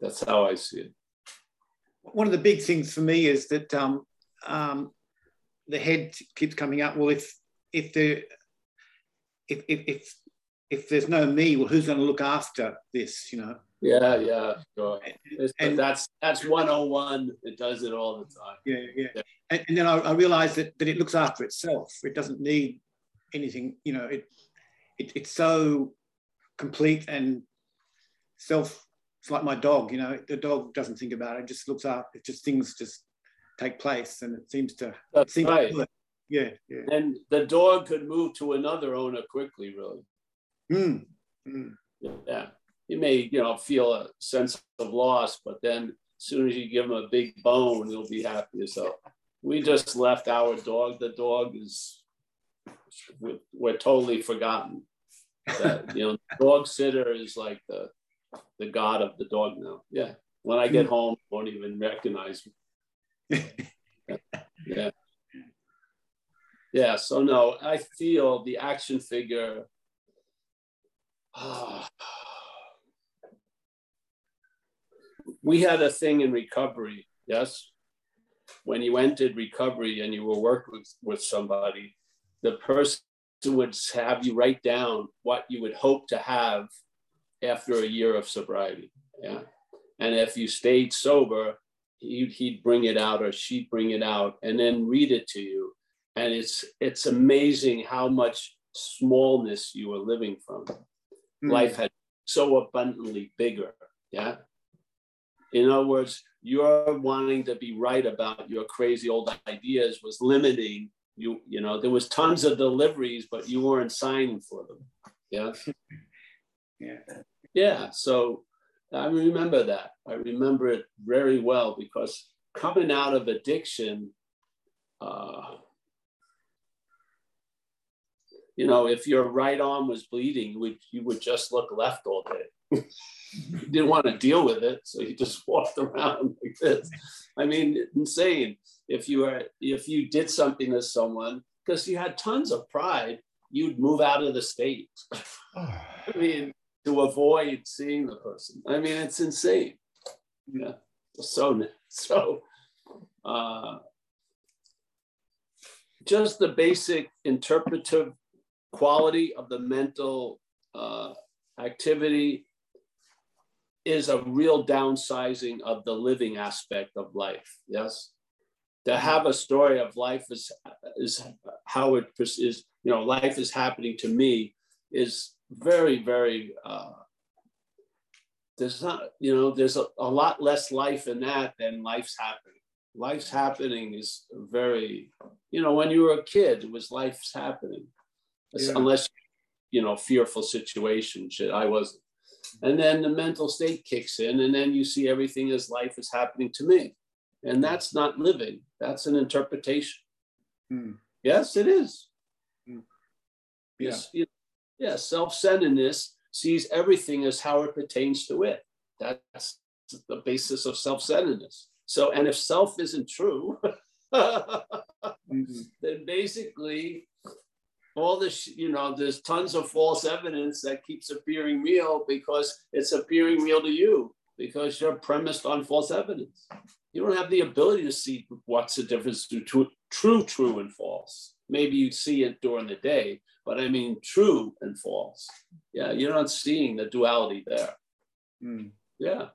that's how i see it one of the big things for me is that um, um, the head keeps coming up. Well, if if the if if if, if there's no me, well, who's going to look after this? You know. Yeah, yeah, sure. And, that's that's 101. It does it all the time. Yeah, yeah. And, and, then I, I realized that that it looks after itself. It doesn't need anything. You know, it, it it's so complete and self. It's like my dog. You know, the dog doesn't think about it. it just looks up. It just things just take place, and it seems to. That's seems right. To yeah, yeah. And the dog could move to another owner quickly, really. Mm. Mm. Yeah, you may you know feel a sense of loss, but then as soon as you give him a big bone, he'll be happy as hell. We just left our dog. The dog is we're, we're totally forgotten. That, you know, dog sitter is like the the god of the dog now. Yeah. When I get home, won't even recognize me. yeah. Yeah. So no, I feel the action figure. Oh, we had a thing in recovery, yes. When you entered recovery and you were working with, with somebody, the person would have you write down what you would hope to have after a year of sobriety. Yeah. And if you stayed sober, he'd, he'd bring it out or she'd bring it out and then read it to you. And it's it's amazing how much smallness you were living from. Mm. Life had so abundantly bigger. Yeah. In other words, your wanting to be right about your crazy old ideas was limiting you. You know, there was tons of deliveries, but you weren't signing for them. Yeah. yeah. Yeah. So I remember that. I remember it very well because coming out of addiction, uh, you know, if your right arm was bleeding, you would, you would just look left all day. he didn't want to deal with it, so he just walked around like this. I mean, insane. If you were, if you did something to someone, because you had tons of pride, you'd move out of the state. I mean, to avoid seeing the person. I mean, it's insane. Yeah. So so. Uh, just the basic interpretive quality of the mental uh, activity is a real downsizing of the living aspect of life. Yes, to have a story of life is is how it is. You know, life is happening to me is very very. Uh, there's not you know there's a, a lot less life in that than life's happening. Life's happening is very you know when you were a kid it was life's happening, yeah. unless you know fearful situation shit. I wasn't and then the mental state kicks in and then you see everything as life is happening to me and that's not living that's an interpretation hmm. yes it is hmm. yeah. Yes, yeah self-centeredness sees everything as how it pertains to it that's the basis of self-centeredness so and if self isn't true mm-hmm. then basically all this, you know, there's tons of false evidence that keeps appearing real because it's appearing real to you because you're premised on false evidence. You don't have the ability to see what's the difference between true, true, and false. Maybe you see it during the day, but I mean true and false. Yeah, you're not seeing the duality there. Mm. Yeah.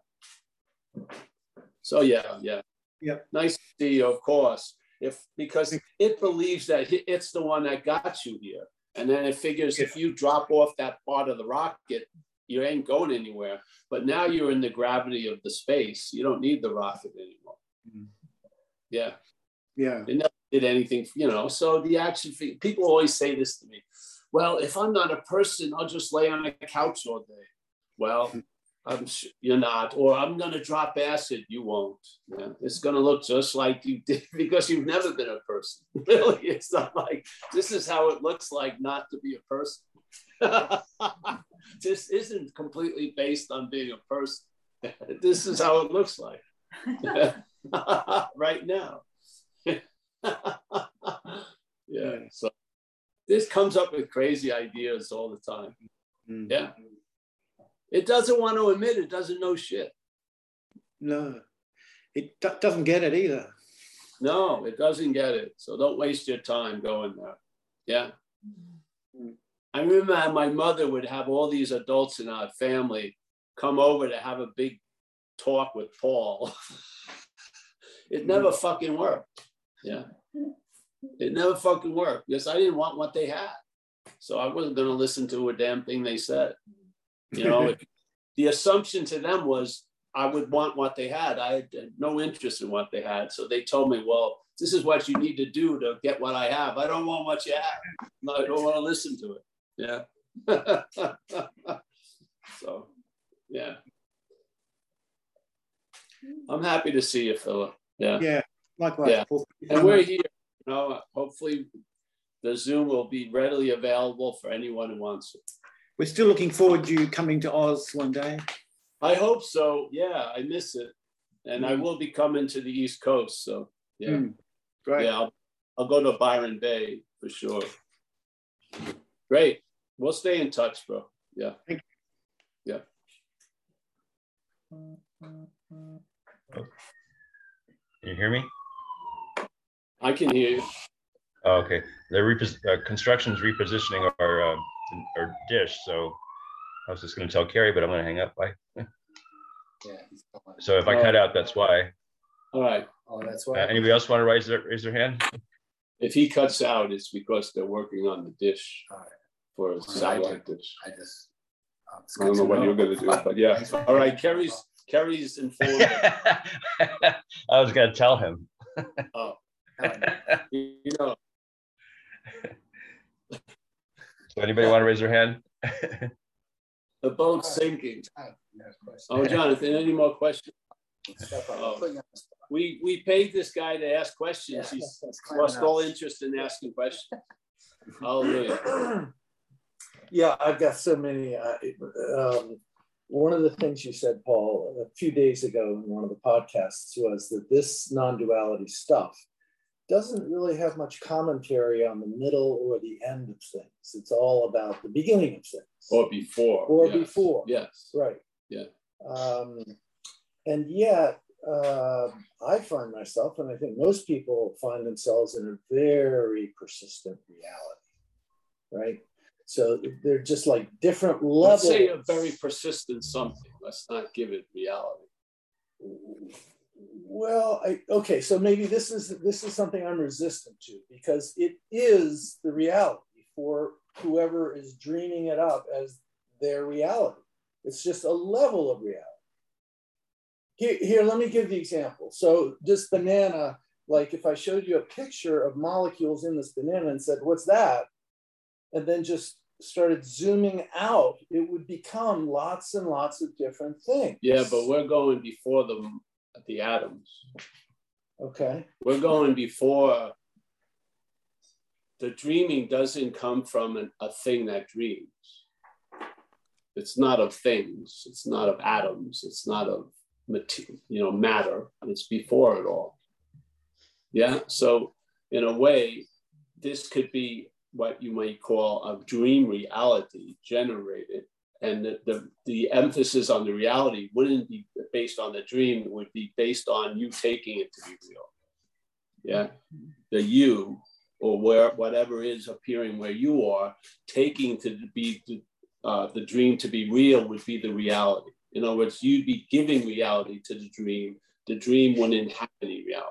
So yeah, yeah. Yeah. Nice to see you, of course if because it believes that it's the one that got you here. And then it figures if you drop off that part of the rocket you ain't going anywhere. But now you're in the gravity of the space. You don't need the rocket anymore. Mm-hmm. yeah. Yeah. It never did anything you know so the action people always say this to me. Well if i'm not a person i'll just lay on a couch all day. Well I'm you're not, or I'm going to drop acid. You won't. Yeah. It's going to look just like you did because you've never been a person. Really, it's not like this is how it looks like not to be a person. this isn't completely based on being a person. this is how it looks like right now. yeah. So this comes up with crazy ideas all the time. Mm-hmm. Yeah. It doesn't want to admit it doesn't know shit. No, it d- doesn't get it either. No, it doesn't get it. So don't waste your time going there. Yeah. Mm. I remember my mother would have all these adults in our family come over to have a big talk with Paul. it never mm. fucking worked. Yeah. It never fucking worked because I didn't want what they had. So I wasn't going to listen to a damn thing they said. You know, the assumption to them was I would want what they had. I had no interest in what they had. So they told me, well, this is what you need to do to get what I have. I don't want what you have. No, I don't want to listen to it. Yeah. so, yeah. I'm happy to see you, Philip. Yeah. Yeah. Likewise. Yeah. And we're here. You know, hopefully the Zoom will be readily available for anyone who wants it. We're still looking forward to you coming to Oz one day. I hope so. Yeah, I miss it. And I Mm. will be coming to the East Coast. So yeah. Mm, Great. Yeah, I'll, I'll go to Byron Bay for sure. Great. We'll stay in touch, bro. Yeah. Thank you. Yeah. Can you hear me? I can hear you. Oh, okay. The repos- uh, construction's repositioning our, uh, our dish, so I was just gonna tell Carrie, but I'm gonna hang up. Bye. Yeah. So if I cut out, that's why. All right. Oh, that's Uh, why. Anybody else want to raise their, raise their hand? If he cuts out, it's because they're working on the dish All right. for a satellite dish. I just. um, I don't good know to what you're gonna do, but yeah. Thanks for- All right, Kerry's, Kerry's informed. I was gonna tell him. Oh, you know, So anybody want to raise their hand? the boat's sinking. Time, you have a question? Oh, Jonathan, any more questions? Oh. I'm putting you on the spot. We, we paid this guy to ask questions. Yeah, He's lost all interest in asking questions. Hallelujah. Yeah, I've got so many. Uh, um, one of the things you said, Paul, a few days ago in one of the podcasts was that this non duality stuff doesn't really have much commentary on the middle or the end of things. It's all about the beginning of things. Or before. Or yes. before. Yes. Right. Yeah. Um, and yet, uh, I find myself, and I think most people find themselves in a very persistent reality, right? So they're just like different Let's levels. say a very persistent something. Let's not give it reality. Well, I, okay, so maybe this is this is something I'm resistant to because it is the reality for whoever is dreaming it up as their reality. It's just a level of reality. Here, here, let me give the example. So this banana, like if I showed you a picture of molecules in this banana and said, "What's that?" and then just started zooming out, it would become lots and lots of different things. Yeah, but we're going before the, the atoms. okay. We're going before the dreaming doesn't come from an, a thing that dreams. It's not of things. It's not of atoms. It's not of material, you know, matter. It's before it all. Yeah. So in a way, this could be what you might call a dream reality generated. And the, the, the emphasis on the reality wouldn't be based on the dream, it would be based on you taking it to be real. Yeah. The you or where whatever is appearing where you are, taking to be uh, the dream to be real would be the reality. In other words, you'd be giving reality to the dream. The dream wouldn't have any reality.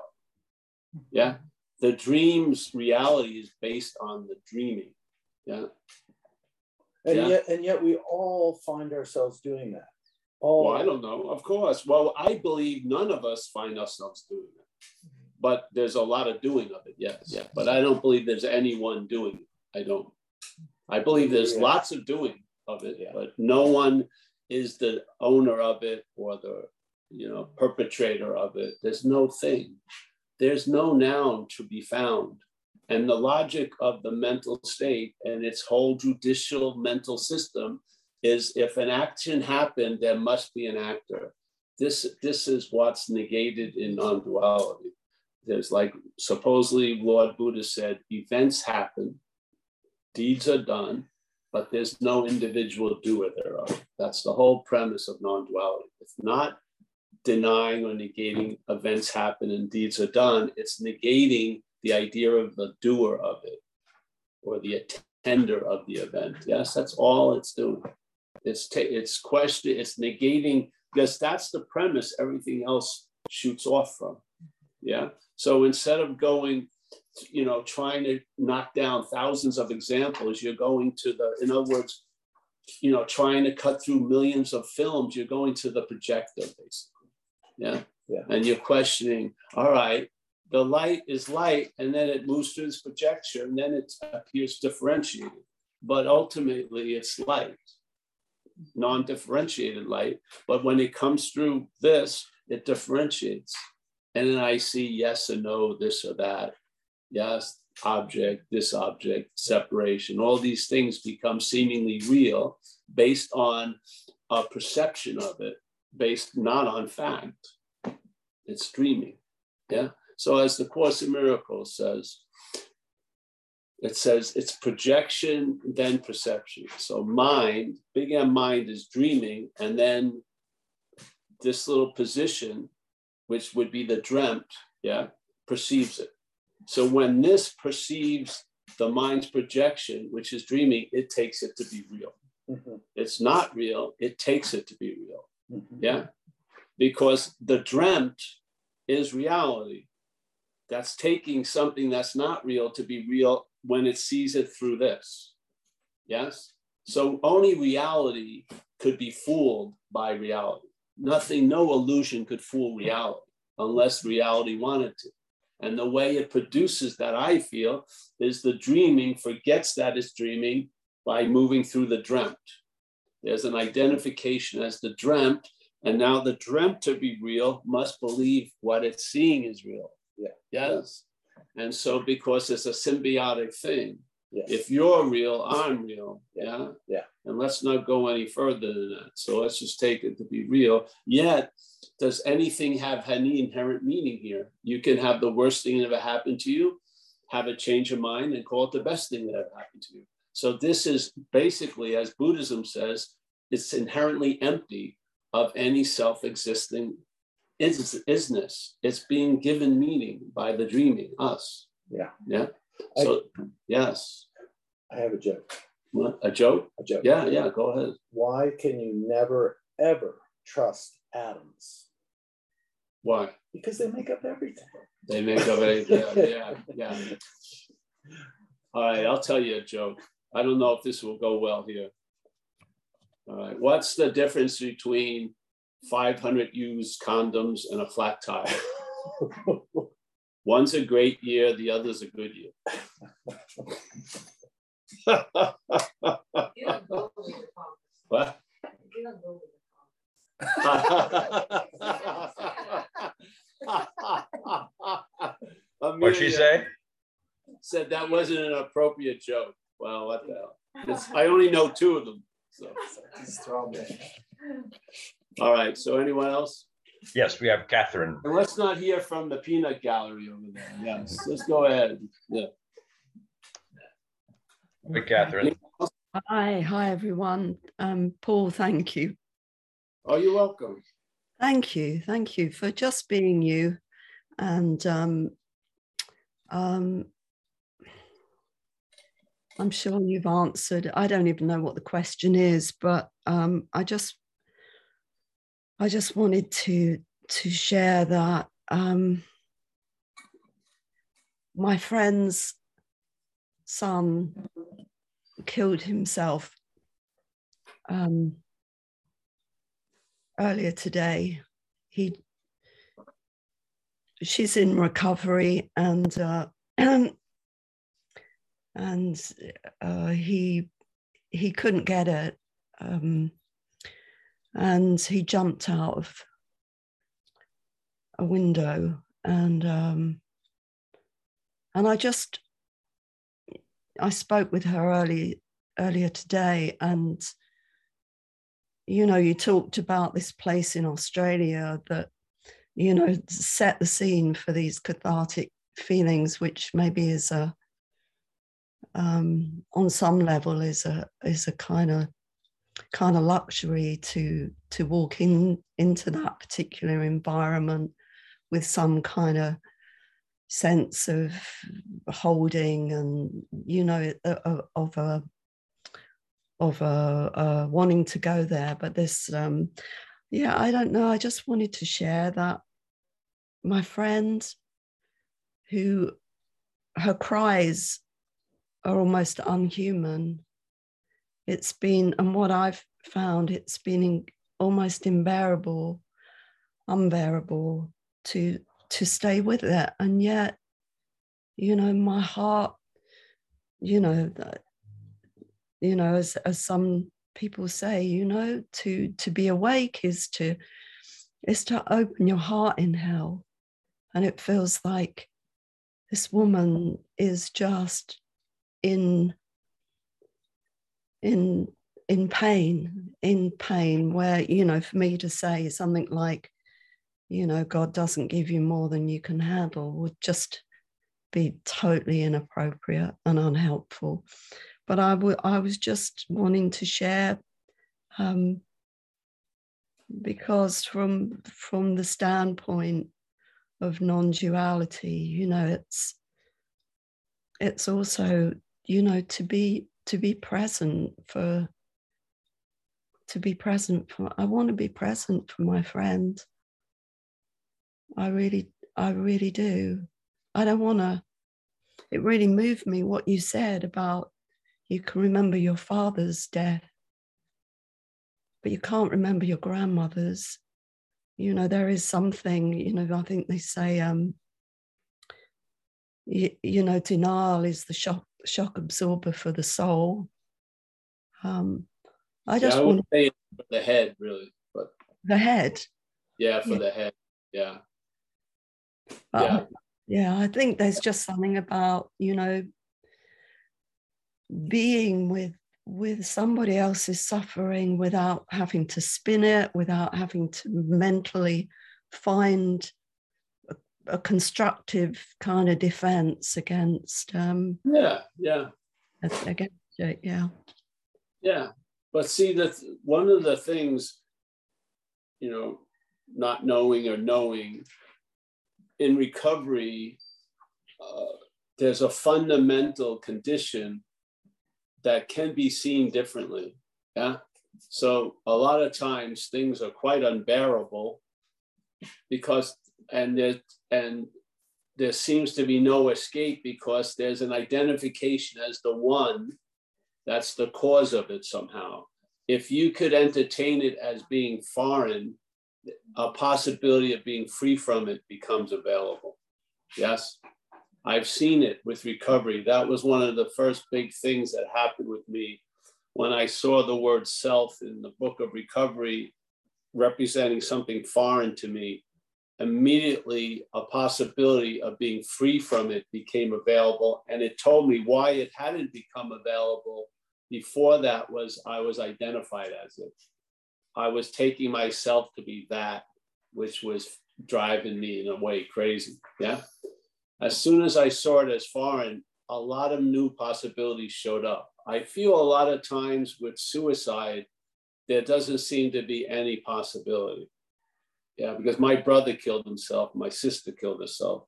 Yeah. The dream's reality is based on the dreaming. Yeah. And Yeah. yet, and yet we all find ourselves doing that. All Well, I don't know. Of course. Well, I believe none of us find ourselves doing it. But there's a lot of doing of it, yes. Yeah. But I don't believe there's anyone doing it. I don't. I believe there's Yeah. lots of doing of it, Yeah. but no one is the owner of it or the you know perpetrator of it. There's no thing. There's no noun to be found. And the logic of the mental state and its whole judicial mental system is if an action happened, there must be an actor. This, this is what's negated in non duality. There's like, supposedly, Lord Buddha said, events happen, deeds are done, but there's no individual doer thereof. That's the whole premise of non duality. It's not denying or negating events happen and deeds are done, it's negating the idea of the doer of it or the attender of the event. Yes, that's all it's doing. It's ta- it's question, it's negating because that's the premise everything else shoots off from. Yeah. So instead of going, you know, trying to knock down thousands of examples, you're going to the, in other words, you know, trying to cut through millions of films, you're going to the projector basically. Yeah. Yeah. And you're questioning, all right, the light is light and then it moves through this projection and then it appears differentiated. But ultimately it's light, non-differentiated light. But when it comes through this, it differentiates. and then I see yes or no, this or that. Yes, object, this object, separation, all these things become seemingly real based on a perception of it, based not on fact. It's dreaming. Yeah. So, as the Course in Miracles says, it says it's projection, then perception. So, mind, big M mind is dreaming, and then this little position, which would be the dreamt, yeah, perceives it. So when this perceives the mind's projection, which is dreaming, it takes it to be real. Mm-hmm. It's not real, it takes it to be real. Mm-hmm. Yeah. Because the dreamt is reality. That's taking something that's not real to be real when it sees it through this. Yes. So only reality could be fooled by reality. Nothing, no illusion could fool reality unless reality wanted to. And the way it produces that, I feel, is the dreaming forgets that it's dreaming by moving through the dreamt. There's an identification as the dreamt, and now the dreamt to be real must believe what it's seeing is real. Yeah. Yes. And so, because it's a symbiotic thing, Yes. if you're real, I'm real. Yeah. Yeah. Yeah. And let's not go any further than that. So let's just take it to be real. Yet, does anything have any inherent meaning here? You can have the worst thing that ever happened to you, have a change of mind, and call it the best thing that ever happened to you. So this is basically, as Buddhism says, it's inherently empty of any self-existing is, isness. It's being given meaning by the dreaming, us. Yeah. Yeah. So yes. I have a joke. What, a joke? A joke. Yeah, yeah, go ahead. Why can you never ever trust atoms? Why? Because they make up everything. They make up everything. yeah, yeah, yeah. All right, I'll tell you a joke. I don't know if this will go well here. All right, what's the difference between 500 used condoms and a flat tire? One's a great year, the other's a good year. what? What'd she say? Said that wasn't an appropriate joke. Well, what the hell? It's, I only know two of them. So Just throw them in. All right. So anyone else? Yes, we have Catherine. And let's not hear from the peanut gallery over there. Yes, let's go ahead. Yeah. Hey, Catherine. Hi, hi everyone. Um, Paul, thank you. Oh, you're welcome. Thank you, thank you for just being you. And um, um, I'm sure you've answered. I don't even know what the question is, but um, I just, I just wanted to to share that um, my friend's son killed himself um, earlier today. He, she's in recovery, and uh, and uh, he he couldn't get it, um, and he jumped out of a window, and um, and I just I spoke with her early earlier today, and you know, you talked about this place in Australia that you know set the scene for these cathartic feelings, which maybe is a um, on some level is a is a kind of kind of luxury to to walk in into that particular environment with some kind of sense of holding and you know uh, uh, of a of a, a wanting to go there. But this um yeah i don't know. I just wanted to share that my friend who her cries are almost unhuman it's been and what i've found it's been almost unbearable unbearable to to stay with it. And yet you know my heart you know that you know as as some people say you know to to be awake is to is to open your heart in hell. And it feels like this woman is just in in in pain in pain where you know for me to say something like you know god doesn't give you more than you can handle would just be totally inappropriate and unhelpful. But I, w- I was just wanting to share um, because from from the standpoint of non-duality you know it's it's also you know to be to be present for to be present for i want to be present for my friend. I really i really do. I don't want to it really moved me what you said about you can remember your father's death but you can't remember your grandmother's. You know there is something you know i think they say um you, you know denial is the shock shock absorber for the soul um i just yeah, I want say for the head really but the head yeah for Yeah. the head yeah but Yeah. I- yeah i think there's just something about you know being with with somebody else's suffering without having to spin it without having to mentally find a, constructive kind of defense against um yeah yeah against it yeah Yeah, but see that one of the things, you know, not knowing or knowing in recovery, uh, there's a fundamental condition that can be seen differently. Yeah. So a lot of times things are quite unbearable because, and there, and there seems to be no escape because there's an identification as the one that's the cause of it somehow. If you could entertain it as being foreign, a possibility of being free from it becomes available. Yes, I've seen it with recovery. That was one of the first big things that happened with me when I saw the word self in the book of recovery representing something foreign to me. Immediately, a possibility of being free from it became available. And it told me why it hadn't become available before that was I was identified as it. I was taking myself to be that, which was driving me in a way crazy. Yeah. As soon as I saw it as foreign, a lot of new possibilities showed up. I feel a lot of times with suicide, there doesn't seem to be any possibility. Yeah, because my brother killed himself, my sister killed herself.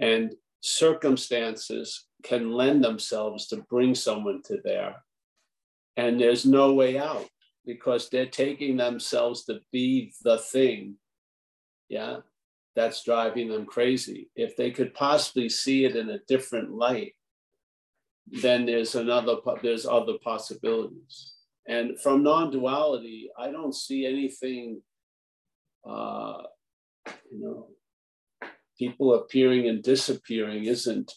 And circumstances can lend themselves to bring someone to there. And there's no way out because they're taking themselves to be the thing. Yeah, that's driving them crazy. If they could possibly see it in a different light, then there's another, there's other possibilities. And from non duality, I don't see anything, uh, you know, people appearing and disappearing isn't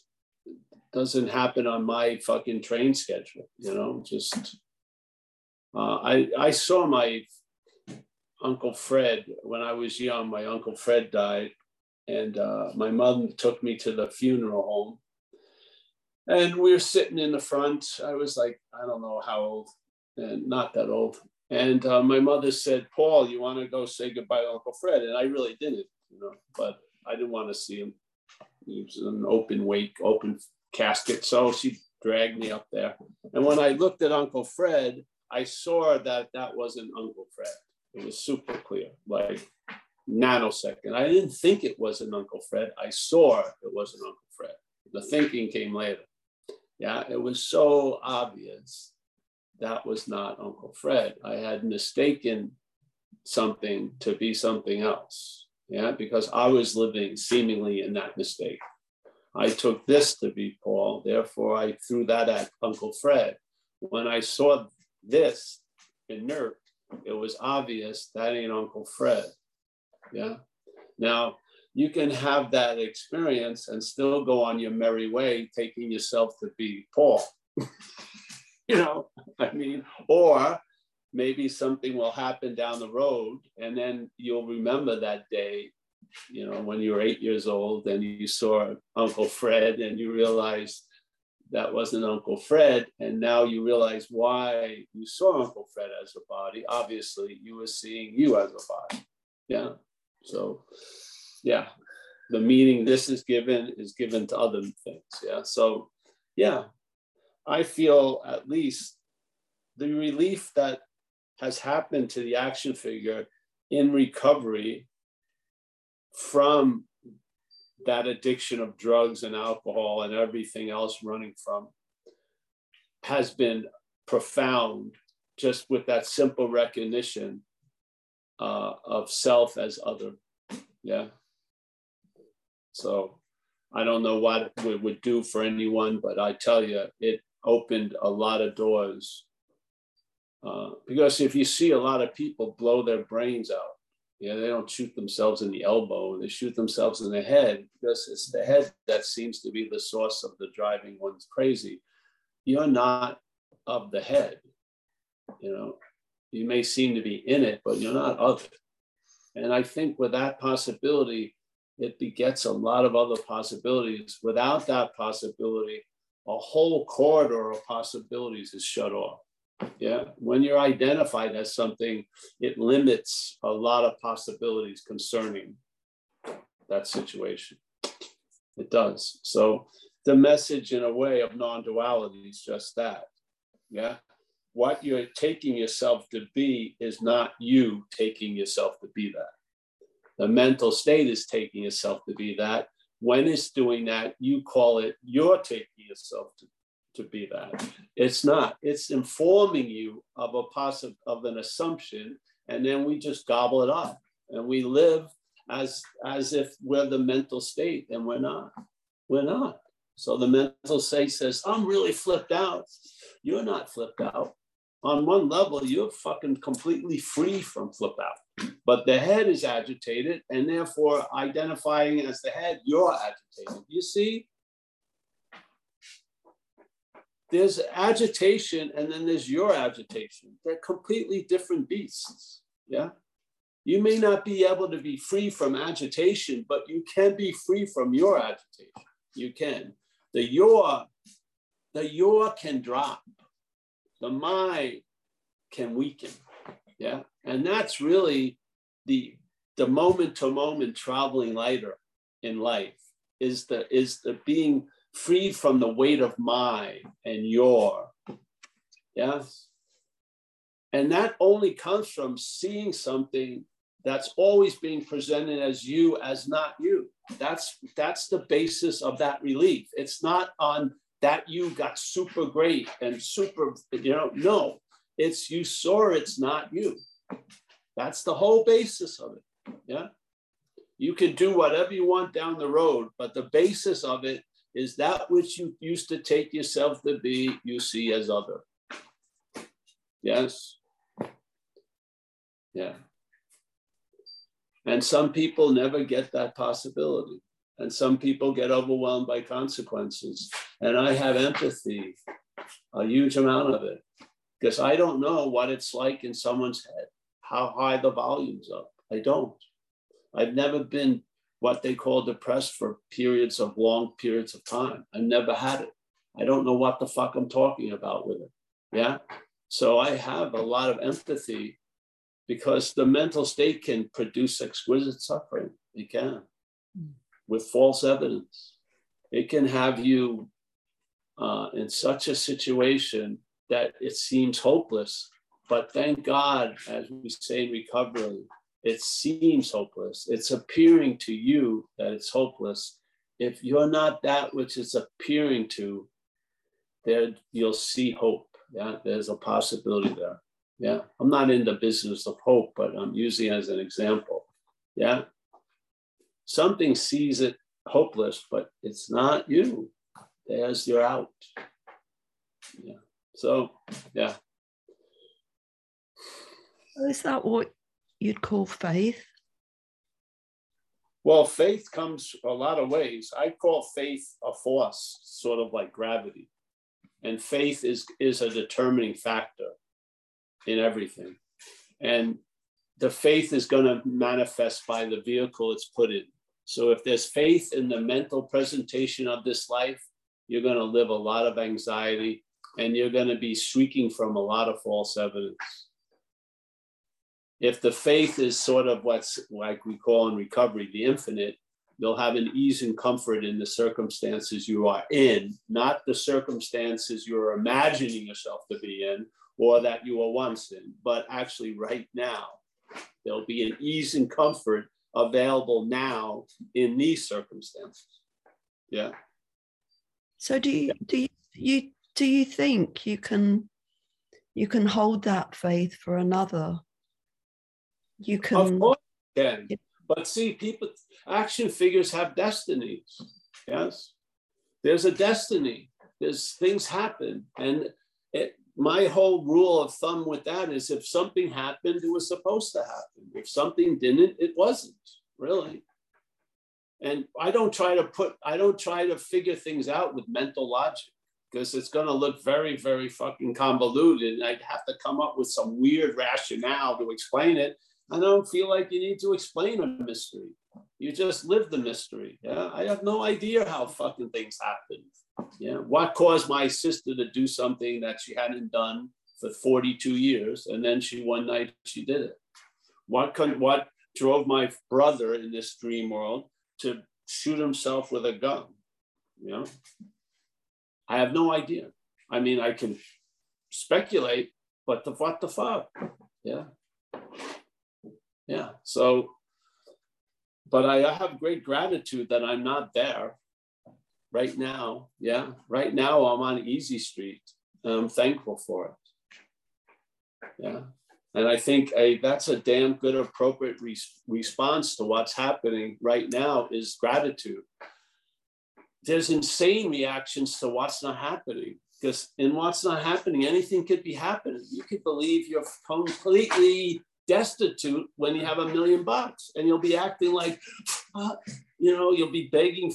doesn't happen on my fucking train schedule you know just uh, i i saw my uncle fred when i was young. My uncle fred died and uh, my mother took me to the funeral home. And we were sitting in the front. I was like i don't know how old and not that old and uh, my mother said paul you want to go say goodbye to uncle fred and i really didn't you know but I didn't want to see him. He was an open wake, open casket. So she dragged me up there. And when I looked at Uncle Fred, I saw that that wasn't Uncle Fred. It was super clear, like nanosecond. I didn't think it was an Uncle Fred. I saw it wasn't Uncle Fred. The thinking came later. Yeah, it was so obvious that was not Uncle Fred. I had mistaken something to be something else yeah, because I was living seemingly in that mistake. I took this to be Paul, therefore I threw that at Uncle Fred. When I saw this inert, it was obvious that ain't Uncle Fred. Yeah. Now you can have that experience and still go on your merry way, taking yourself to be Paul. you know, I mean, or maybe something will happen down the road and then you'll remember that day you know, when you were eight years old and you saw Uncle Fred and you realized that wasn't Uncle Fred. And now you realize why you saw Uncle Fred as a body. Obviously, you were seeing you as a body. Yeah. So, yeah, the meaning this is given is given to other things. Yeah. So, yeah, I feel at least the relief that has happened to the action figure in recovery from that addiction of drugs and alcohol and everything else running from has been profound just with that simple recognition uh, of self as other. Yeah. So I don't know what it would do for anyone, but I tell you, it opened a lot of doors. Uh, because if you see a lot of people blow their brains out, yeah, they don't shoot themselves in the elbow, they shoot themselves in the head because it's the head that seems to be the source of the driving one's crazy. You're not of the head, you know. You may seem to be in it, but you're not of it. And I think with that possibility, it begets a lot of other possibilities. Without that possibility, a whole corridor of possibilities is shut off. Yeah. When you're identified as something, it limits a lot of possibilities concerning that situation. It does. So the message, in a way, of non duality is just that. Yeah. What you're taking yourself to be is not you taking yourself to be that. The mental state is taking yourself to be that. When it's doing that, you call it you're taking yourself to to be that. It's not. It's informing you of a possible of an assumption, and then we just gobble it up, and we live as as if we're the mental state, and we're not. We're not. So the mental state says, "I'm really flipped out." You're not flipped out. On one level, you're fucking completely free from flip out. But the head is agitated, and therefore, identifying as the head, you're agitated. You see, there's agitation and then there's your agitation. They're completely different beasts. Yeah. You may not be able to be free from agitation, but you can be free from your agitation. You can. The your, the your can drop. The my can weaken. Yeah. And that's really the the moment to moment traveling lighter in life is the is the being freed from the weight of my and your. Yes. And that only comes from seeing something that's always being presented as you as not you. That's that's the basis of that relief. It's not on that you got super great and super, you know, no. It's you saw it's not you. That's the whole basis of it. Yeah. You can do whatever you want down the road, but the basis of it is that which you used to take yourself to be, you see as other. Yes? Yeah. And some people never get that possibility. And some people get overwhelmed by consequences. And I have empathy, a huge amount of it, because I don't know what it's like in someone's head, how high the volume's up. I don't. I've never been what they call depressed for periods of long periods of time. I never had it. I don't know what the fuck I'm talking about with it. Yeah. So I have a lot of empathy because the mental state can produce exquisite suffering. It can with false evidence. It can have you uh, in such a situation that it seems hopeless. But thank God, as we say in recovery, it seems hopeless. It's appearing to you that it's hopeless. If you're not that which it's appearing to, there you'll see hope. Yeah, there's a possibility there. Yeah, I'm not in the business of hope, but I'm using it as an example. Yeah, something sees it hopeless, but it's not you. There's your out. Yeah. So, yeah. Is that what you'd call faith? Well, faith comes a lot of ways. I call faith a force, sort of like gravity. And faith is, is a determining factor in everything. And the faith is going to manifest by the vehicle it's put in. So if there's faith in the mental presentation of this life, you're going to live a lot of anxiety and you're going to be shrieking from a lot of false evidence. If the faith is sort of what's like we call in recovery the infinite, you'll have an ease and comfort in the circumstances you are in, not the circumstances you're imagining yourself to be in or that you were once in, but actually right now. There'll be an ease and comfort available now in these circumstances. Yeah. So do you do you, you do you think you can you can hold that faith for another? You can Of course you can. But see, people action figures have destinies. Yes. There's a destiny. There's things happen. And my whole rule of thumb with that is if something happened, it was supposed to happen. If something didn't, it wasn't really. And I don't try to put, I don't try to figure things out with mental logic because it's going to look very, very fucking convoluted. And I'd have to come up with some weird rationale to explain it. I don't feel like you need to explain a mystery. You just live the mystery. Yeah. I have no idea how fucking things happen. Yeah. What caused my sister to do something that she hadn't done for 42 years? And then she one night she did it. What con- what drove my brother in this dream world to shoot himself with a gun? You know? I have no idea. I mean, I can speculate, but the what the fuck? Yeah. Yeah. So, but I have great gratitude that I'm not there right now. Yeah. Right now, I'm on Easy Street. I'm thankful for it. Yeah. And I think a, that's a damn good, appropriate re- response to what's happening right now is gratitude. There's insane reactions to what's not happening because in what's not happening, anything could be happening. You could believe you're completely destitute when you have a million bucks and you'll be acting like, uh, you know, you'll be begging,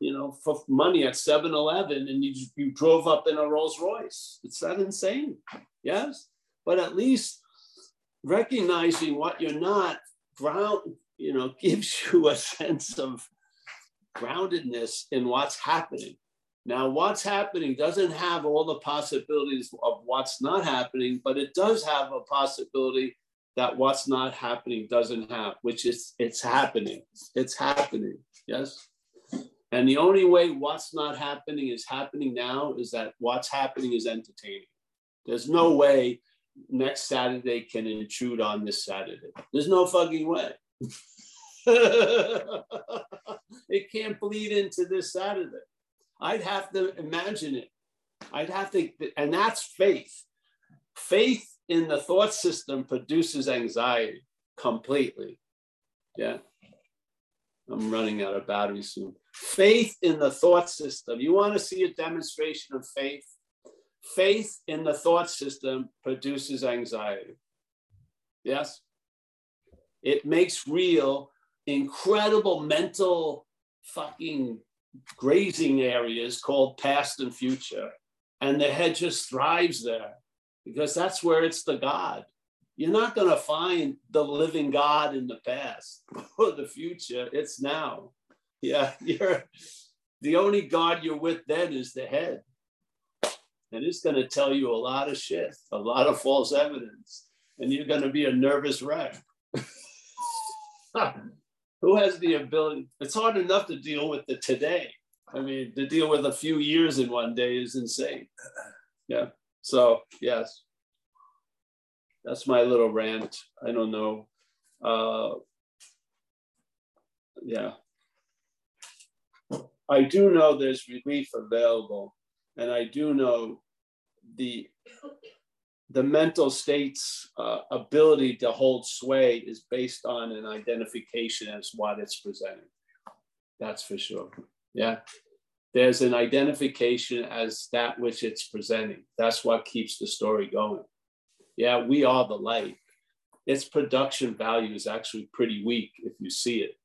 you know, for money at 7 Eleven and you, you drove up in a Rolls Royce. It's that insane. Yes. But at least recognizing what you're not ground, you know, gives you a sense of groundedness in what's happening. Now, what's happening doesn't have all the possibilities of what's not happening, but it does have a possibility that what's not happening doesn't have, which is it's happening. It's happening. Yes. And the only way what's not happening is happening now is that what's happening is entertaining. There's no way next Saturday can intrude on this Saturday. There's no fucking way. it can't bleed into this Saturday. I'd have to imagine it. I'd have to, and that's faith. Faith in the thought system produces anxiety completely. Yeah. I'm running out of battery soon. Faith in the thought system. You want to see a demonstration of faith? Faith in the thought system produces anxiety. Yes? It makes real incredible mental fucking grazing areas called past and future. And the head just thrives there because that's where it's the God. You're not going to find the living God in the past or the future. It's now. Yeah, you're the only God you're with then is the head. And it's going to tell you a lot of shit, a lot of false evidence, and you're going to be a nervous wreck. Who has the ability? It's hard enough to deal with the today. I mean, to deal with a few years in one day is insane. Yeah. So, yes, that's my little rant. I don't know. Uh, yeah. I do know there's relief available, and I do know the the mental state's uh, ability to hold sway is based on an identification as what it's presenting. That's for sure. Yeah. There's an identification as that which it's presenting. That's what keeps the story going. Yeah, we are the light. Its production value is actually pretty weak if you see it.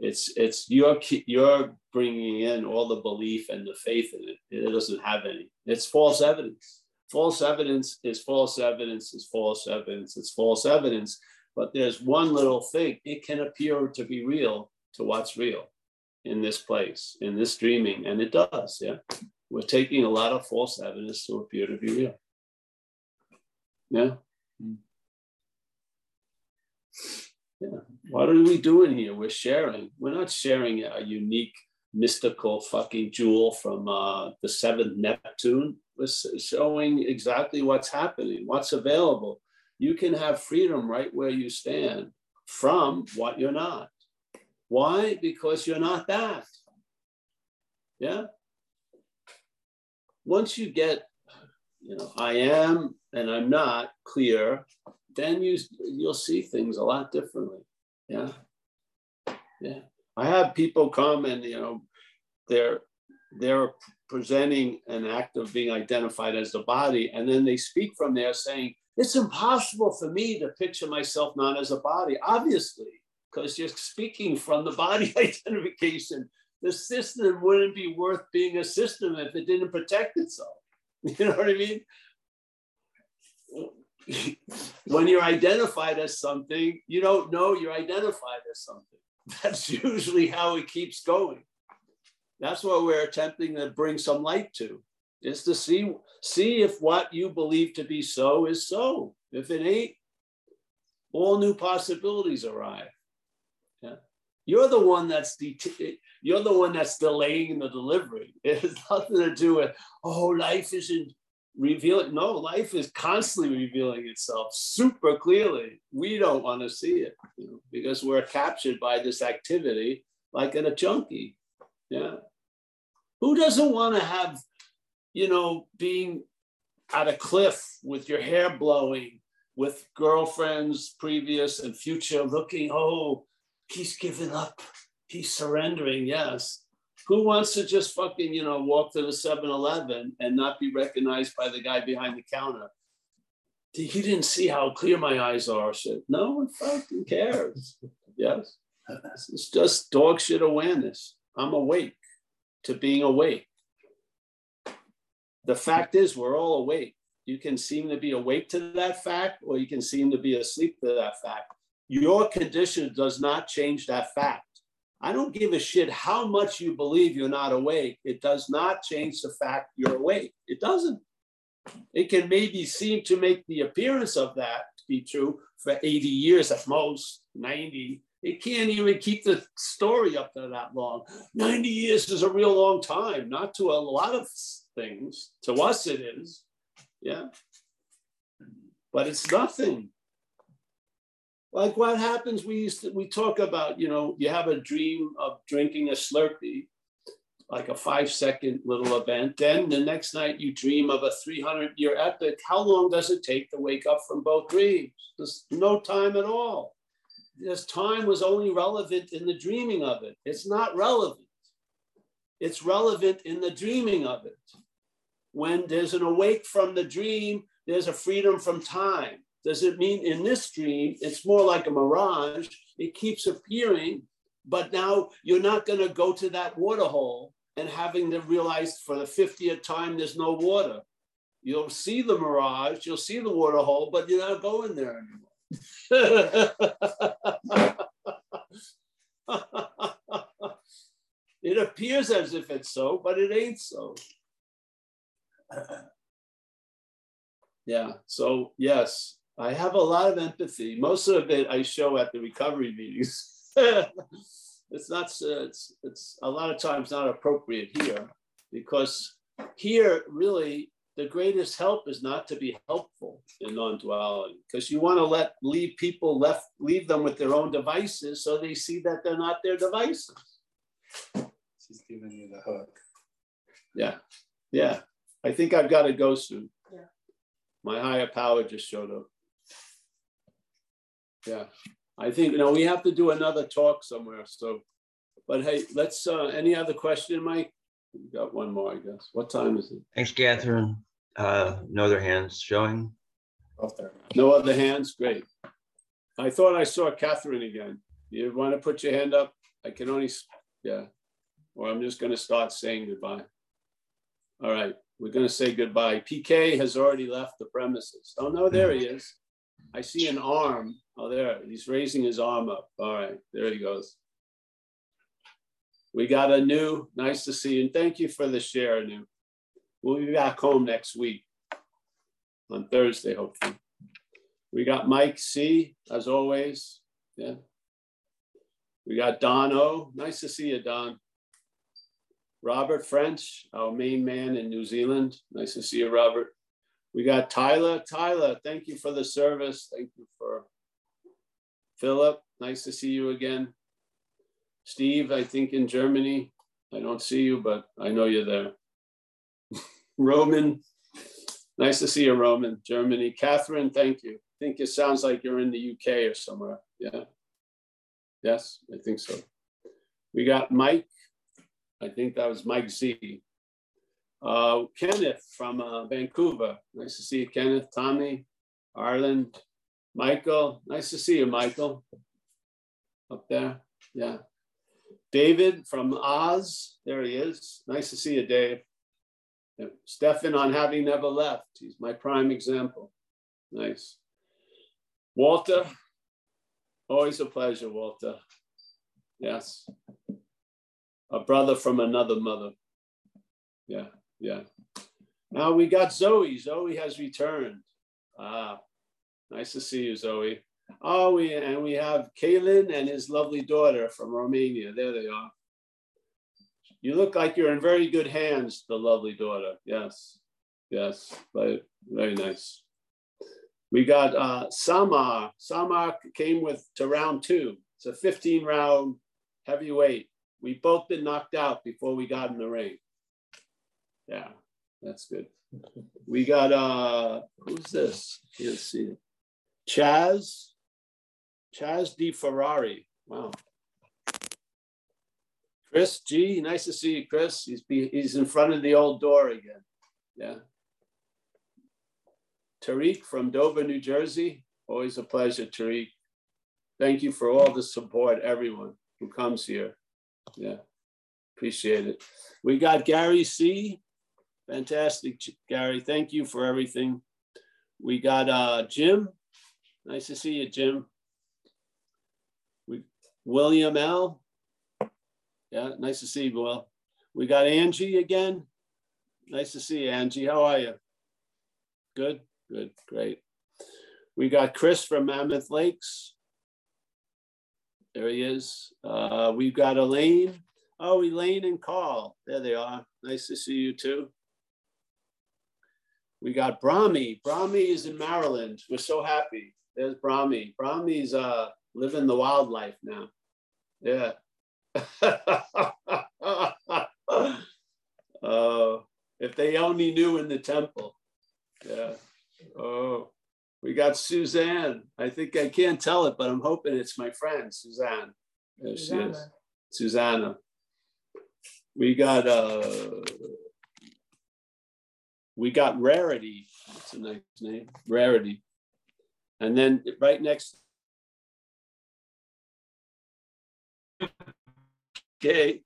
It's it's you're you're bringing in all the belief and the faith in it. It doesn't have any. It's false evidence false evidence is false evidence is false evidence It's false evidence but there's one little thing. It can appear to be real to what's real in this place, in this dreaming, and it does. Yeah, we're taking a lot of false evidence to appear to be real. Yeah. Hmm. Yeah. What are we doing here? We're sharing. We're not sharing a unique mystical fucking jewel from uh, the seventh Neptune. We're showing exactly what's happening, what's available. You can have freedom right where you stand from what you're not. Why? Because you're not that. Yeah. Once you get, you know, I am and I'm not clear, then you you'll see things a lot differently. Yeah. Yeah. I have people come and you know they're they're presenting an act of being identified as the body, and then they speak from there saying, It's impossible for me to picture myself not as a body, obviously, because you're speaking from the body identification. The system wouldn't be worth being a system if it didn't protect itself. You know what I mean? when you're identified as something, you don't know you're identified as something. That's usually how it keeps going. That's what we're attempting to bring some light to, is to see, see if what you believe to be so is so. If it ain't, all new possibilities arrive. Yeah. You're the one that's de- you're the one that's delaying the delivery. It has nothing to do with, oh, life isn't revealing. No, life is constantly revealing itself super clearly. We don't want to see it you know, because we're captured by this activity like in a junkie. Yeah. Who doesn't want to have, you know, being at a cliff with your hair blowing, with girlfriends previous and future looking, oh, he's giving up, he's surrendering, yes. Who wants to just fucking, you know, walk to the 7 Eleven and not be recognized by the guy behind the counter? He didn't see how clear my eyes are. Said No one fucking cares. Yes. It's just dog shit awareness. I'm awake to being awake. The fact is, we're all awake. You can seem to be awake to that fact, or you can seem to be asleep to that fact. Your condition does not change that fact. I don't give a shit how much you believe you're not awake. It does not change the fact you're awake. It doesn't. It can maybe seem to make the appearance of that to be true for 80 years at most, 90. It can't even keep the story up there that long. 90 years is a real long time, not to a lot of things. To us, it is. Yeah. But it's nothing like what happens we used to, we talk about you know you have a dream of drinking a slurpee like a five second little event. Then the next night you dream of a 300 year epic. How long does it take to wake up from both dreams? There's no time at all. This time was only relevant in the dreaming of it. It's not relevant. It's relevant in the dreaming of it. When there's an awake from the dream there's a freedom from time does it mean in this dream, it's more like a mirage? It keeps appearing, but now you're not going to go to that water hole and having to realize for the 50th time there's no water. You'll see the mirage, you'll see the water hole, but you're not going there anymore. it appears as if it's so, but it ain't so. yeah, so yes, I have a lot of empathy. Most of it I show at the recovery meetings. it's not, it's, it's a lot of times not appropriate here because here really the greatest help is not to be helpful in non-duality because you want to let leave people left leave them with their own devices so they see that they're not their devices she's giving you the hook yeah yeah i think i've got to go soon yeah. my higher power just showed up yeah, I think you know we have to do another talk somewhere. So, but hey, let's. uh Any other question, Mike? We got one more, I guess. What time is it? Thanks, Catherine. Uh, no other hands showing. No other hands. Great. I thought I saw Catherine again. You want to put your hand up? I can only, yeah. Or I'm just going to start saying goodbye. All right, we're going to say goodbye. PK has already left the premises. Oh no, there he is. I see an arm. Oh, there, he's raising his arm up. All right, there he goes. We got a new, nice to see you. And thank you for the share. We'll be back home next week on Thursday, hopefully. We got Mike C, as always. Yeah. We got Don O. Nice to see you, Don. Robert French, our main man in New Zealand. Nice to see you, Robert. We got Tyler. Tyler, thank you for the service. Thank you for Philip. Nice to see you again. Steve, I think in Germany. I don't see you, but I know you're there. Roman, nice to see you, Roman. Germany. Catherine, thank you. I think it sounds like you're in the UK or somewhere. Yeah. Yes, I think so. We got Mike. I think that was Mike Z. Uh, Kenneth from uh, Vancouver. Nice to see you, Kenneth. Tommy, Ireland. Michael, nice to see you, Michael. Up there, yeah. David from Oz, there he is. Nice to see you, Dave. Yeah. Stefan on having never left. He's my prime example. Nice. Walter, always a pleasure, Walter. Yes. A brother from another mother. Yeah. Yeah. Now we got Zoe. Zoe has returned. Ah, nice to see you, Zoe. Oh, we and we have Kalen and his lovely daughter from Romania. There they are. You look like you're in very good hands, the lovely daughter. Yes, yes, very, very nice. We got uh, Samar. Samar came with to round two. It's a 15 round heavyweight. We both been knocked out before we got in the ring. Yeah, that's good. We got uh who's this? Let's see. Chaz. Chaz D. Ferrari. Wow. Chris G, nice to see you, Chris. He's be, he's in front of the old door again. Yeah. Tariq from Dover, New Jersey. Always a pleasure, Tariq. Thank you for all the support, everyone who comes here. Yeah, appreciate it. We got Gary C. Fantastic, Gary. Thank you for everything. We got uh, Jim. Nice to see you, Jim. We William L. Yeah, nice to see you, Will. We got Angie again. Nice to see you, Angie. How are you? Good, good, great. We got Chris from Mammoth Lakes. There he is. Uh, we've got Elaine. Oh, Elaine and Carl. There they are. Nice to see you too. We got Brahmi. Brahmi is in Maryland. We're so happy. There's Brahmi. Brahmi's uh, living the wildlife now. Yeah. uh, if they only knew in the temple. Yeah. Oh, we got Suzanne. I think I can't tell it, but I'm hoping it's my friend, Suzanne. There she is. Susanna. We got uh we got Rarity. That's a nice name, Rarity. And then right next, okay,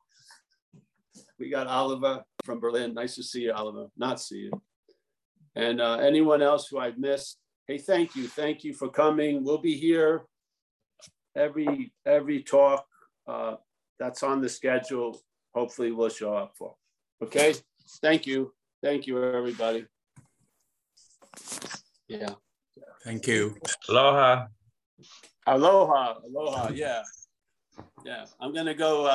we got Oliver from Berlin. Nice to see you, Oliver. Not see you. And uh, anyone else who I've missed, hey, thank you. Thank you for coming. We'll be here every every talk uh, that's on the schedule. Hopefully we'll show up for. Okay, thank you. Thank you, everybody. Yeah. Thank you. Aloha. Aloha. Aloha. Yeah. Yeah. I'm going to go. Uh,